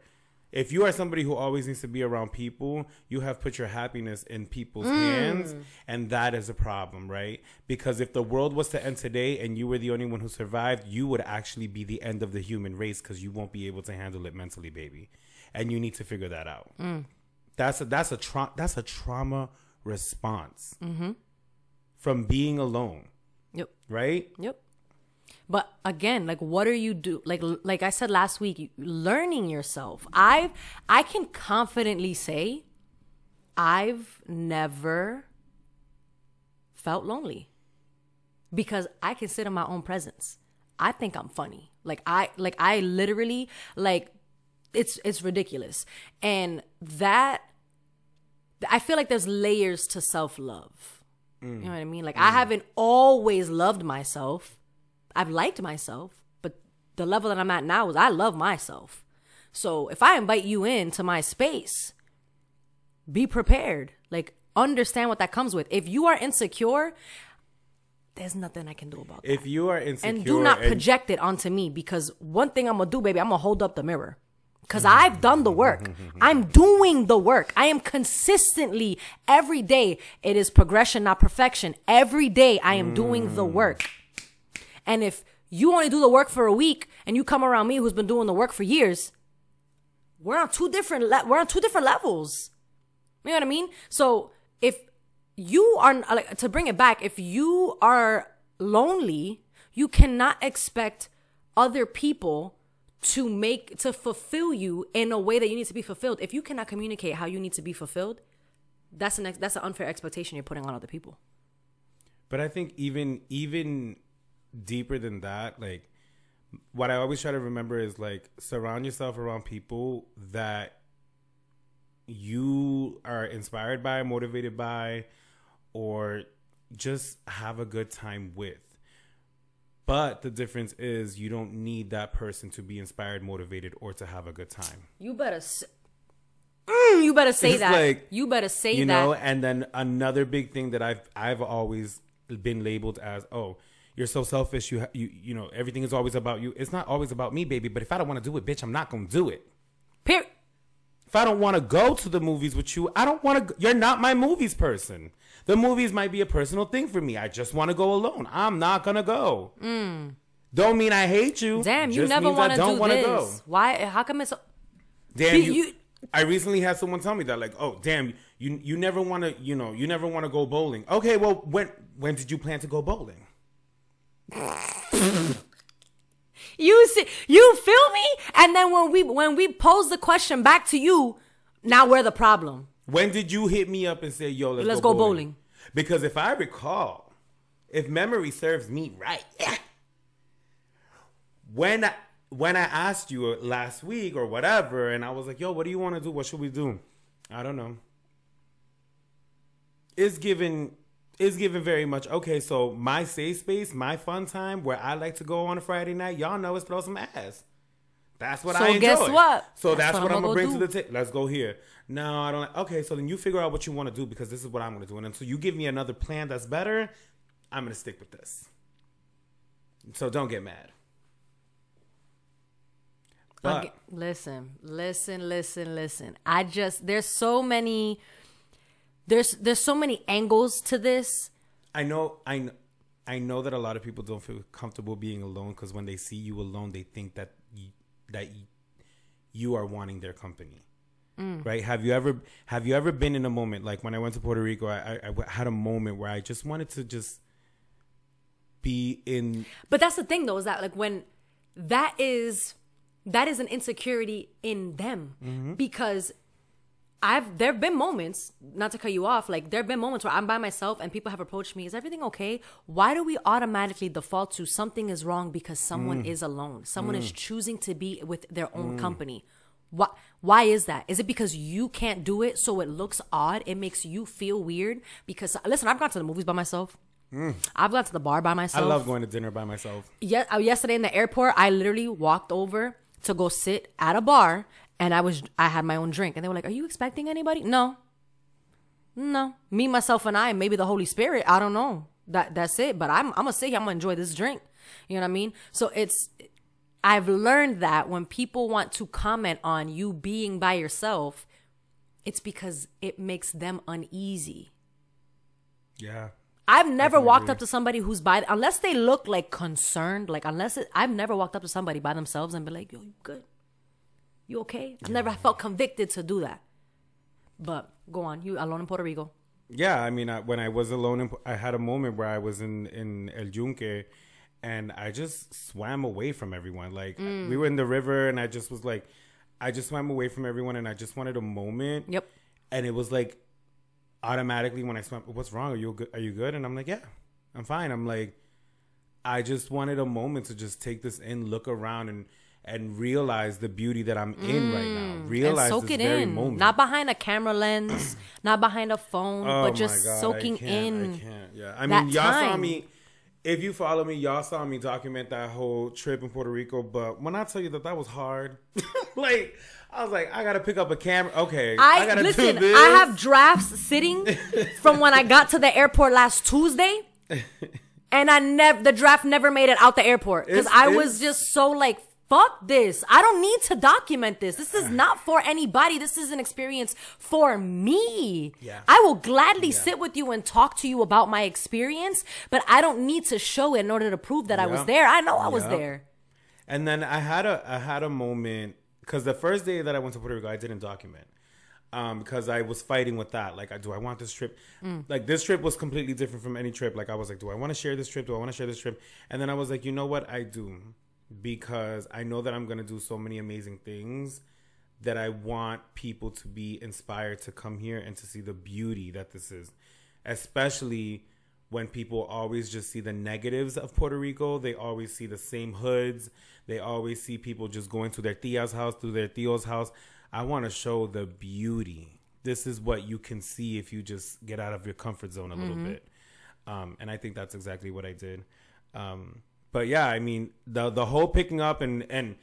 if you are somebody who always needs to be around people, you have put your happiness in people's mm. hands, and that is a problem, right? Because if the world was to end today and you were the only one who survived, you would actually be the end of the human race because you won't be able to handle it mentally, baby, and you need to figure that out. Mm. That's a that's a tra- that's a trauma response mm-hmm. from being alone, Yep. right? Yep. But again, like what are you do like like I said last week, learning yourself. i've I can confidently say I've never felt lonely because I consider my own presence. I think I'm funny. Like I like I literally like it's it's ridiculous. And that I feel like there's layers to self-love. You know what I mean? Like I mm. haven't always loved myself. I've liked myself, but the level that I'm at now is I love myself. So if I invite you into my space, be prepared. Like understand what that comes with. If you are insecure, there's nothing I can do about that. If you are insecure And do not and- project it onto me because one thing I'm gonna do, baby, I'm gonna hold up the mirror. Cause mm-hmm. I've done the work. Mm-hmm. I'm doing the work. I am consistently every day. It is progression, not perfection. Every day I am doing the mm. work. And if you only do the work for a week and you come around me who's been doing the work for years, we're on two different le- we're on two different levels. You know what I mean? So if you are like to bring it back, if you are lonely, you cannot expect other people to make to fulfill you in a way that you need to be fulfilled. If you cannot communicate how you need to be fulfilled, that's an that's an unfair expectation you're putting on other people. But I think even even deeper than that, like what I always try to remember is like surround yourself around people that you are inspired by, motivated by, or just have a good time with. But the difference is you don't need that person to be inspired, motivated, or to have a good time. You better s- Mm, you better say It's that. like, you better say you that. You know and then another big thing that i've i've always been labeled as oh you're so selfish you you you know everything is always about you it's not always about me baby but if i don't want to do it bitch i'm not gonna do it Period. if i don't want to go to the movies with you i don't want to you're not my movies person the movies might be a personal thing for me i just want to go alone i'm not gonna go don't mean i hate you Mm. Damn, you Just never want to don't wanna this. go. Why? How come it's? So- damn You- you, you- I recently had someone tell me that like, oh damn, you you never want to, you know, you never want to go bowling. Okay, well when when did you plan to go bowling? You see, you feel me? And then when we when we pose the question back to you, now we're the problem. When did you hit me up and say, yo, let's, Let's go, go bowling? bowling. Because if I recall, if memory serves me right, when I, when I asked you last week or whatever, and I was like, yo, what do you want to do? What should we do? I don't know. It's given it's given very much okay. So my safe space, my fun time, where I like to go on a Friday night, y'all know is throw some ass. That's what So I enjoy. guess what? So That's that's, what what, I'm I'm gonna gonna go bring to the table. Let's go here. No, I don't. Like, okay, so then you figure out what you want to do because this is what I'm gonna do, and until you give me another plan that's better, I'm gonna stick with this. So don't get mad. But Okay, listen, listen, listen, listen. I just there's so many there's there's so many angles to this. I know, I know, I know that a lot of people don't feel comfortable being alone because when they see you alone, they think that you, that you, you are wanting their company. Mm. Right? Have you ever have you ever been in a moment like when I went to Puerto Rico? I, I, I had a moment where I just wanted to just be in. But that's the thing though, is that like when that is that is an insecurity in them mm-hmm. because I've there have been moments, not to cut you off, like there have been moments where I'm by myself and people have approached me, is everything okay? Why do we automatically default to something is wrong because someone mm. is alone? Someone is mm. choosing to be with their own mm. company. Why why is that? Is it because you can't do it so it looks odd? It makes you feel weird? Because listen, I've gone to the movies by myself. I've gone to the bar by myself. I love going to dinner by myself. ye- uh, yesterday in the airport, I literally walked over to go sit at a bar, and I was I had my own drink, and they were like, "Are you expecting anybody?" No, no, me, myself, and I, maybe the Holy Spirit. I don't know. That that's it. But I'm I'm gonna sit here. I'm gonna enjoy this drink. You know what I mean? So it's I've learned that when people want to comment on you being by yourself, it's because it makes them uneasy. Yeah. I've never walked up to somebody who's by unless they look like concerned, like unless it, I've never walked up to somebody by themselves and be like, "Yo, you good? You okay?" I've never felt convicted to do that. But go on, you alone in Puerto Rico. Yeah, I mean, I, when I was alone, in, I had a moment where I was in in El Yunque, and I just swam away from everyone. Like Mm. we were in the river, and I just was like, I just swam away from everyone, and I just wanted a moment. Yep. And it was like automatically when I swam, what's wrong? Are you good? Are you good? And I'm like, yeah, I'm fine. I'm like, I just wanted a moment to just take this in, look around, and and realize the beauty that I'm in right now. Realize Mm. and soak this it very in. moment. Not behind a camera lens, not behind a phone, Oh but just God, I soaking in. I can't. Yeah, I mean, y'all saw time. me. If you follow me, y'all saw me document that whole trip in Puerto Rico. But when I tell you that that was hard, like I was like, I gotta pick up a camera. Okay, I, gotta listen. do this. I have drafts sitting from when I got to the airport last Tuesday, and I never the draft never made it out the airport because I was just so like, fuck this. I don't need to document this. This is not for anybody. This is an experience for me. Yeah. I will gladly sit with you and talk to you about my experience, but I don't need to show it in order to prove that I was there. I know I was there. And then I had a I had a moment because the first day that I went to Puerto Rico, I didn't document um, because I was fighting with that. Like, I- do I want this trip? Like, this trip was completely different from any trip. Like, I was like, do I want to share this trip? Do I want to share this trip? And then I was like, you know what? I do because I know that I'm gonna do so many amazing things that I want people to be inspired to come here and to see the beauty that this is, especially when people always just see the negatives of Puerto Rico. They always see the same hoods. They always see people just going to their tia's house, to their tio's house. I want to show the beauty. This is what you can see if you just get out of your comfort zone a little bit. Um, and I think that's exactly what I did. Um, but yeah, I mean the the whole picking up and and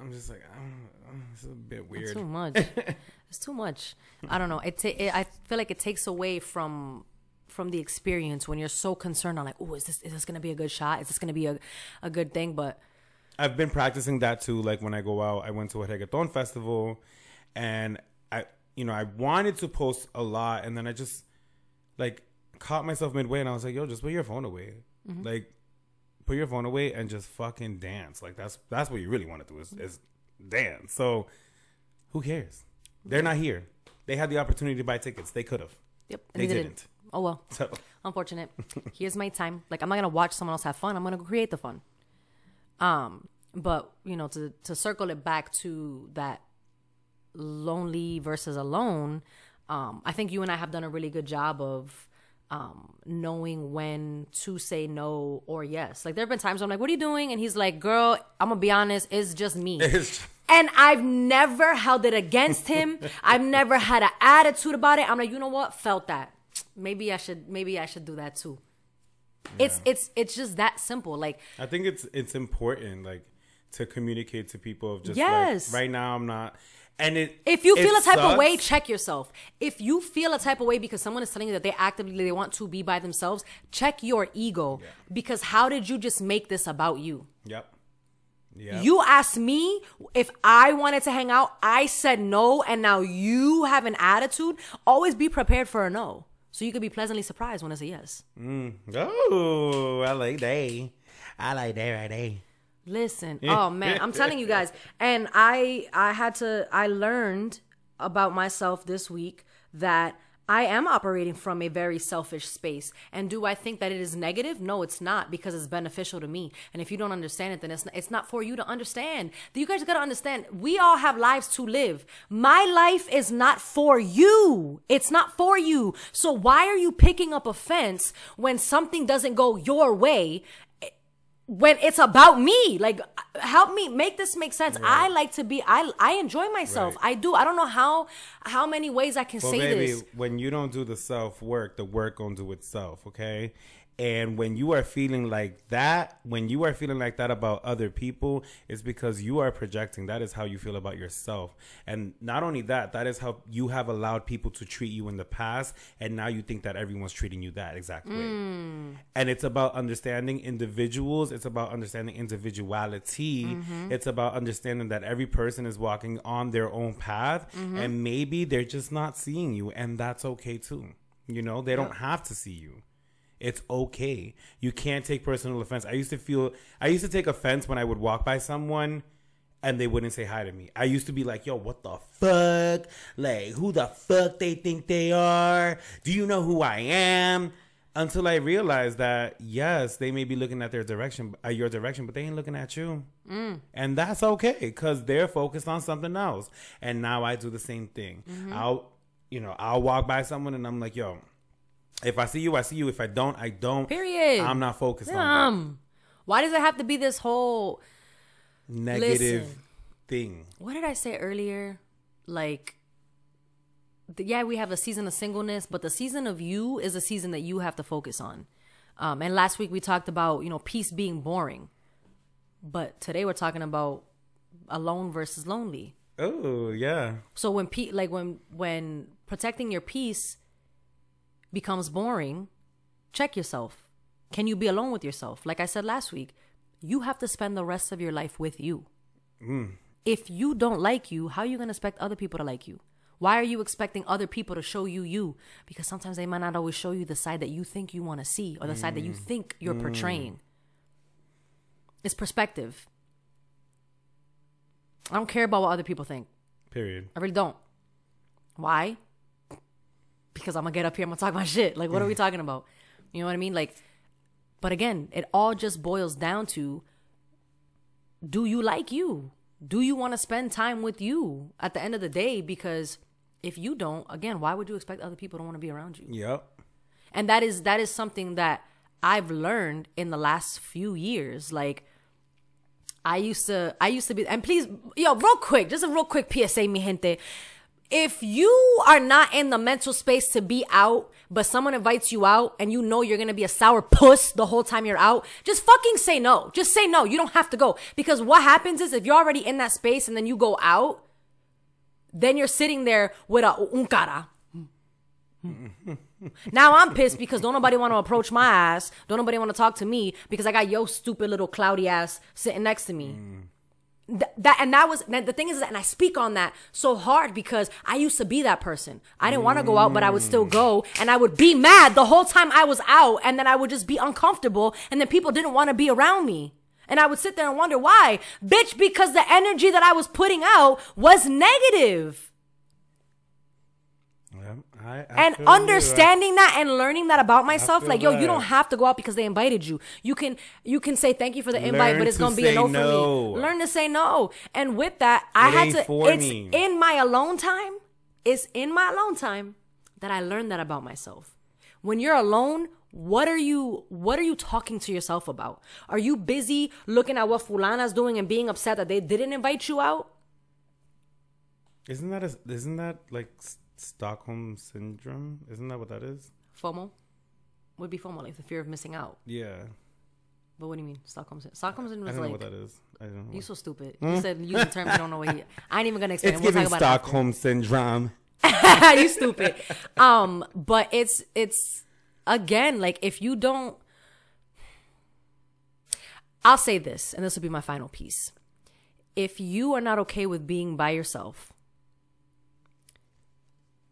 I'm just like, I don't know, it's a bit weird. It's too much. it's too much. I don't know. It, ta- it. I feel like it takes away from from the experience when you're so concerned on like, oh, is this is this gonna be a good shot? Is this gonna be a a good thing? But I've been practicing that too. Like when I go out, I went to a reggaeton festival, and I, you know, I wanted to post a lot, and then I just like caught myself midway, and I was like, "Yo, just put your phone away, mm-hmm. like put your phone away and just fucking dance. Like that's that's what you really want to do is, is dance. So who cares? They're not here. They had the opportunity to buy tickets. They could have. yep, They they didn't. Oh well, So unfortunate. Here's my time. Like I'm not gonna watch someone else have fun. I'm gonna create the fun. Um, but you know, to to circle it back to that lonely versus alone, um, I think you and I have done a really good job of um knowing when to say no or yes. Like there have been times where I'm like, "What are you doing?" and he's like, "Girl, I'm gonna be honest, it's just me." And I've never held it against him. I've never had an attitude about it. I'm like, you know what? Felt that. Maybe I should. Maybe I should do that too. It's it's it's just that simple. Like I think it's it's important like to communicate to people of just Yes. like right now I'm not and it if you feel a type of way, check yourself. If you feel a type of way because someone is telling you that they actively they want to be by themselves, check your ego. Because how did you just make this about you? Yep. Yeah. You asked me if I wanted to hang out. I said no, and now you have an attitude. Always be prepared for a no, so you could be pleasantly surprised when it's a yes. Mm. Oh, I like that. I like that right there. Listen, oh man, I'm telling you guys, and I I had to I learned about myself this week that I am operating from a very selfish space. And do I think that it is negative? No, it's not because it's beneficial to me. And if you don't understand it, then it's not, it's not for you to understand. You guys got to understand, we all have lives to live. My life is not for you. It's not for you. So why are you picking up offense when something doesn't go your way when it's about me like help me make this make sense i like to be i i enjoy myself Right. i do i don't know how how many ways i can say baby, this when you don't do the self work, the work gonna do itself. Okay. And when you are feeling like that, when you are feeling like that about other people, it's because you are projecting. That is how you feel about yourself. And not only that, that is how you have allowed people to treat you in the past. And now you think that everyone's treating you that exact way. Mm. And it's about understanding individuals. It's about understanding individuality. Mm-hmm. It's about understanding that every person is walking on their own path. Mm-hmm. And maybe they're just not seeing you. And that's okay too. You know, they don't have to see you. It's okay. You can't take personal offense. I used to feel, I used to take offense when I would walk by someone and they wouldn't say hi to me. I used to be like, yo, what the fuck? Like, who the fuck they think they are? Do you know who I am? until I realized that yes, they may be looking at their direction, at your direction, but they ain't looking at you, Mm. and that's okay because they're focused on something else. And now I do the same thing. Mm-hmm. I'll, you know, I'll walk by someone and I'm like, yo, if I see you, I see you. If I don't, I don't. Period. I'm not focused on Um, why does it have to be this whole? negative listen. thing. What did I say earlier? Like, yeah, we have a season of singleness, but the season of you is a season that you have to focus on. Um, and last week we talked about you know peace being boring, but today we're talking about alone versus lonely. Oh yeah, So when pe- like when when protecting your peace becomes boring, check yourself. Can you be alone with yourself? Like I said last week, you have to spend the rest of your life with you. Mm. If you don't like you, how are you going to expect other people to like you? Why are you expecting other people to show you you? Because sometimes they might not always show you the side that you think you want to see or the side that you mm. think you're portraying. Mm. It's perspective. I don't care about what other people think. period. I really don't. Why? Because I'm gonna get up here, I'm gonna talk my shit. Like, what are we talking about? You know what I mean? Like, but again, it all just boils down to do you like you? Do you want to spend time with you at the end of the day? Because if you don't, again, why would you expect other people to want to be around you? Yep. and that is that is something that i've learned in the last few years like i used to i used to be and please yo real quick just a real quick psa mi gente if you are not in the mental space to be out but someone invites you out and you know you're gonna be a sour puss the whole time you're out just fucking say no just say no you don't have to go because what happens is if you're already in that space and then you go out then you're sitting there with a un cara now I'm pissed because don't nobody want to approach my ass. Don't nobody want to talk to me because I got yo stupid little cloudy ass sitting next to me. Th- that and that was the thing is, and I speak on that so hard because I used to be that person. I didn't want to go out, but I would still go, and I would be mad the whole time I was out, and then I would just be uncomfortable, and then people didn't want to be around me. And I would sit there and wonder why. Bitch, because the energy that I was putting out was negative. I, I and you. understanding that and learning that about myself like yo you don't have to go out because they invited you. You can you can say thank you for the invite but it's gonna be a no, no. for me. learn to say no. And with that i had to it's me. in my alone time it's in my alone time that i learned that about myself. When you're alone what are you what are you talking to yourself about? Are you busy looking at what fulana's doing and being upset that they didn't invite you out? Isn't that a, isn't that like Stockholm syndrome? Isn't that what that is? fomo would be fomo like the fear of missing out Yeah. but what do you mean stockholm syndrome stockholm I syndrome is don't know like what that is. I don't know. You so stupid. You said use the term you don't know what he. I ain't even gonna explain. it's we'll giving talk about Stockholm syndrome. it. you stupid. Um, but it's it's again like if you don't. I'll say this, and this will be my final piece. If you are not okay with being by yourself,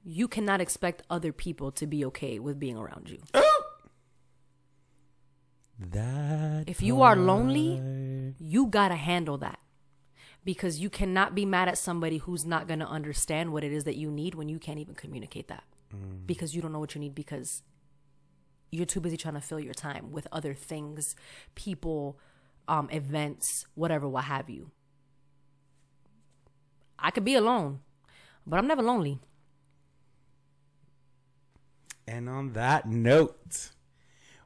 you cannot expect other people to be okay with being around you. That If you are lonely, you gotta handle that. Because you cannot be mad at somebody who's not gonna understand what it is that you need when you can't even communicate that. Because you don't know what you need because you're too busy trying to fill your time with other things, people, um, events, whatever, what have you. I could be alone, but I'm never lonely. And on that note,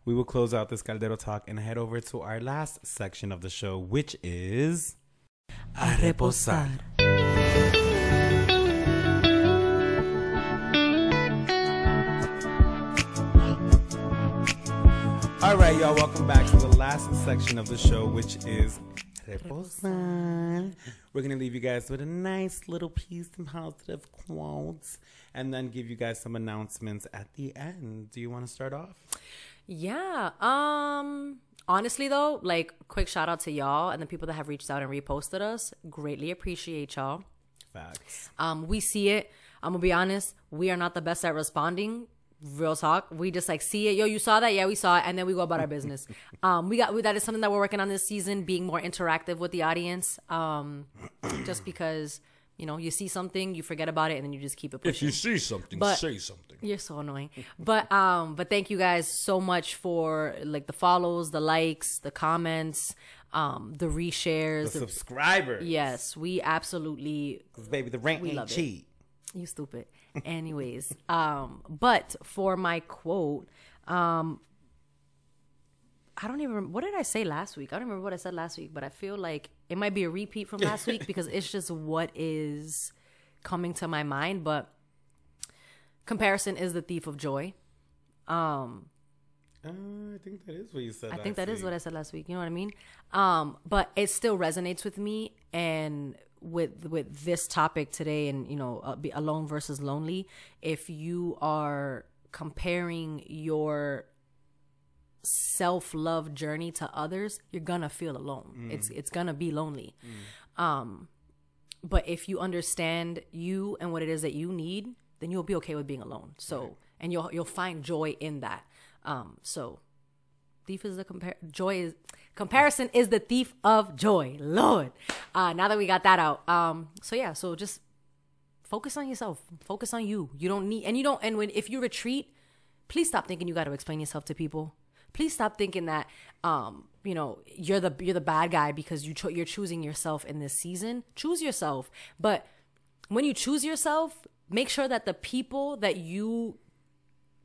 we will close out this Caldero talk and head over to our last section of the show, which is A Reposar. All right, y'all, welcome back to the last section of the show, which is Reposar. We're going to leave you guys with a nice little piece and positive quotes and then give you guys some announcements at the end. Do you want to start off? Yeah. Um honestly though, like quick shout out to y'all and the people that have reached out and reposted us. Greatly appreciate y'all. Facts. Um we see it. I'm gonna be honest, we are not the best at responding. Real talk. We just like see it. Yo, you saw that? Yeah, we saw it, and then we go about our business. um, we got we, that is something that we're working on this season, being more interactive with the audience. Um, just because you know you see something, you forget about it, and then you just keep it pushing. If you see something, But- say something. You're so annoying. But um but thank you guys so much for like the follows, the likes, the comments, um the reshares. The subscribers. yes, we absolutely Cause baby, the rank ain't love it. cheap. you stupid. Anyways, um but for my quote, um I don't even remember, what did I say last week? I don't remember what I said last week, but I feel like it might be a repeat from last week because it's just what is coming to my mind, but comparison is the thief of joy. Um Uh, I think that is what you said. I think that is what I said last week. You know what I mean? Um, but it still resonates with me, and with with this topic today, and you know, uh, be alone versus lonely. If you are comparing your self love journey to others, you're gonna feel alone. It's it's gonna be lonely. Um, but if you understand you and what it is that you need, then you'll be okay with being alone. So, and you'll you'll find joy in that. Um, so thief is the compare joy is comparison is the thief of joy. Lord. Uh now that we got that out. Um so yeah, so just focus on yourself. Focus on you. You don't need and you don't and when if you retreat, please stop thinking you got to explain yourself to people. Please stop thinking that um you know you're the you're the bad guy because you cho- you're choosing yourself in this season. Choose yourself, but when you choose yourself, make sure that the people that you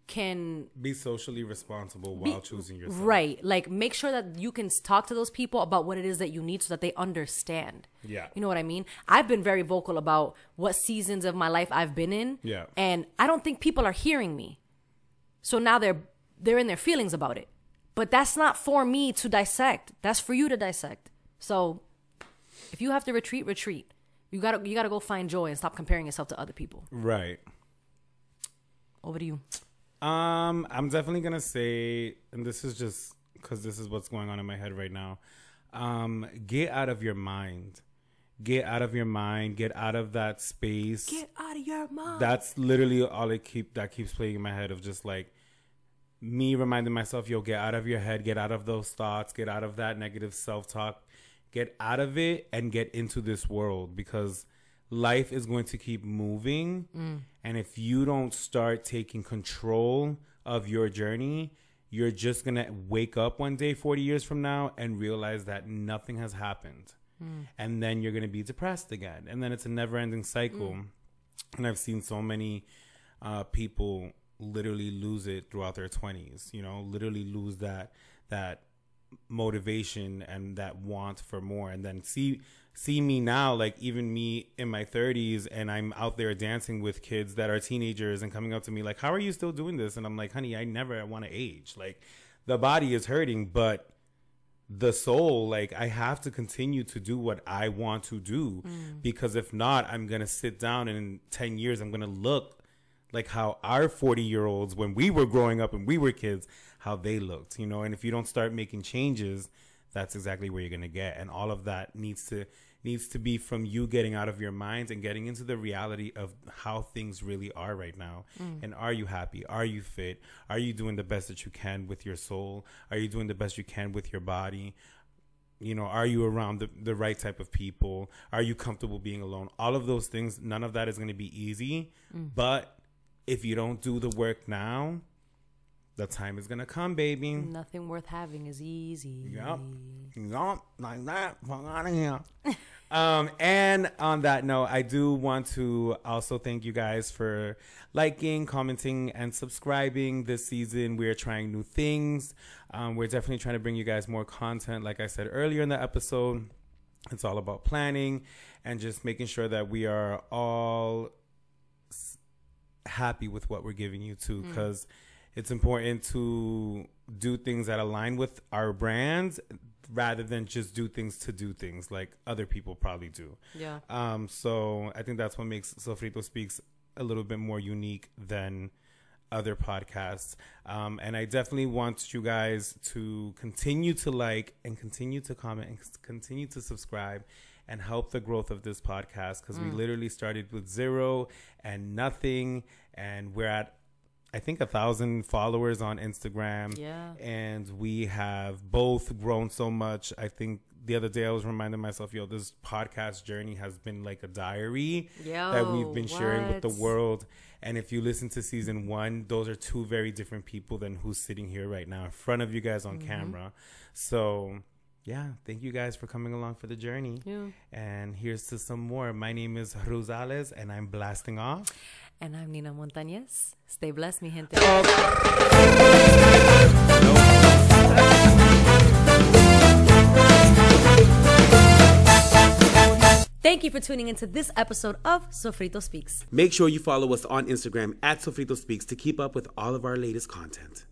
can Be socially responsible while choosing yourself. Right. Like make sure that you can talk to those people about what it is that you need so that they understand. Yeah. You know what I mean? I've been very vocal about what seasons of my life I've been in. Yeah. And I don't think people are hearing me. So now they're they're in their feelings about it. But that's not for me to dissect. That's for you to dissect. So if you have to retreat, retreat. You gotta you gotta go find joy and stop comparing yourself to other people. Right. Over to you. Um, I'm definitely gonna say, and this is just because this is what's going on in my head right now. Um, get out of your mind. Get out of your mind. Get out of that space. Get out of your mind. That's literally all it keep that keeps playing in my head of just like me reminding myself, yo, get out of your head, get out of those thoughts, get out of that negative self talk, get out of it and get into this world because life is going to keep moving. Mm. And if you don't start taking control of your journey, you're just going to wake up one day 40 years from now and realize that nothing has happened. Mm. And then you're going to be depressed again. And then it's a never ending cycle. Mm. And I've seen so many uh, people literally lose it throughout their 20s, you know, literally lose that, that motivation and that want for more and then see see me now like even me in my 30s and I'm out there dancing with kids that are teenagers and coming up to me like how are you still doing this? And I'm like honey I never want to age. Like the body is hurting but the soul like I have to continue to do what I want to do mm. because if not I'm going to sit down and in 10 years I'm going to look like how our 40 year olds when we were growing up and we were kids how they looked you know? And if you don't start making changes that's exactly where you're going to get. And all of that needs to needs to be from you getting out of your minds and getting into the reality of how things really are right now. Mm. And are you happy? Are you fit? Are you doing the best that you can with your soul? Are you doing the best you can with your body? You know are you around the, the right type of people? Are you comfortable being alone? All of those things none of that is going to be easy. Mm. But if you don't do the work now the time is to come baby Nothing worth having is easy. Yup. Yup. Like that. Fuck out of here. um, and on that note, I do want to also thank you guys for liking, commenting, and subscribing this season. We're trying new things. Um, we're definitely trying to bring you guys more content. Like I said earlier in the episode, it's all about planning and just making sure that we are all happy with what we're giving you too because it's important to do things that align with our brands rather than just do things to do things like other people probably do. Yeah. Um, so I think that's what makes Sofrito Speaks a little bit more unique than other podcasts. Um, and I definitely want you guys to continue to like and continue to comment and continue to subscribe and help the growth of this podcast because we literally started with zero and nothing and we're at I think a thousand followers on Instagram. Yeah. And we have both grown so much. I think the other day I was reminding myself, yo, this podcast journey has been like a diary that we've been sharing with the world. And if you listen to season one, those are two very different people than who's sitting here right now in front of you guys on mm-hmm. camera. So yeah, thank you guys for coming along for the journey. Yeah. And here's to some more. My name is Rosales and I'm blasting off. And I'm Nina Montañez. Stay blessed, mi gente. Thank you for tuning into this episode of Sofrito Speaks. Make sure you follow us on Instagram at Sofrito Speaks to keep up with all of our latest content.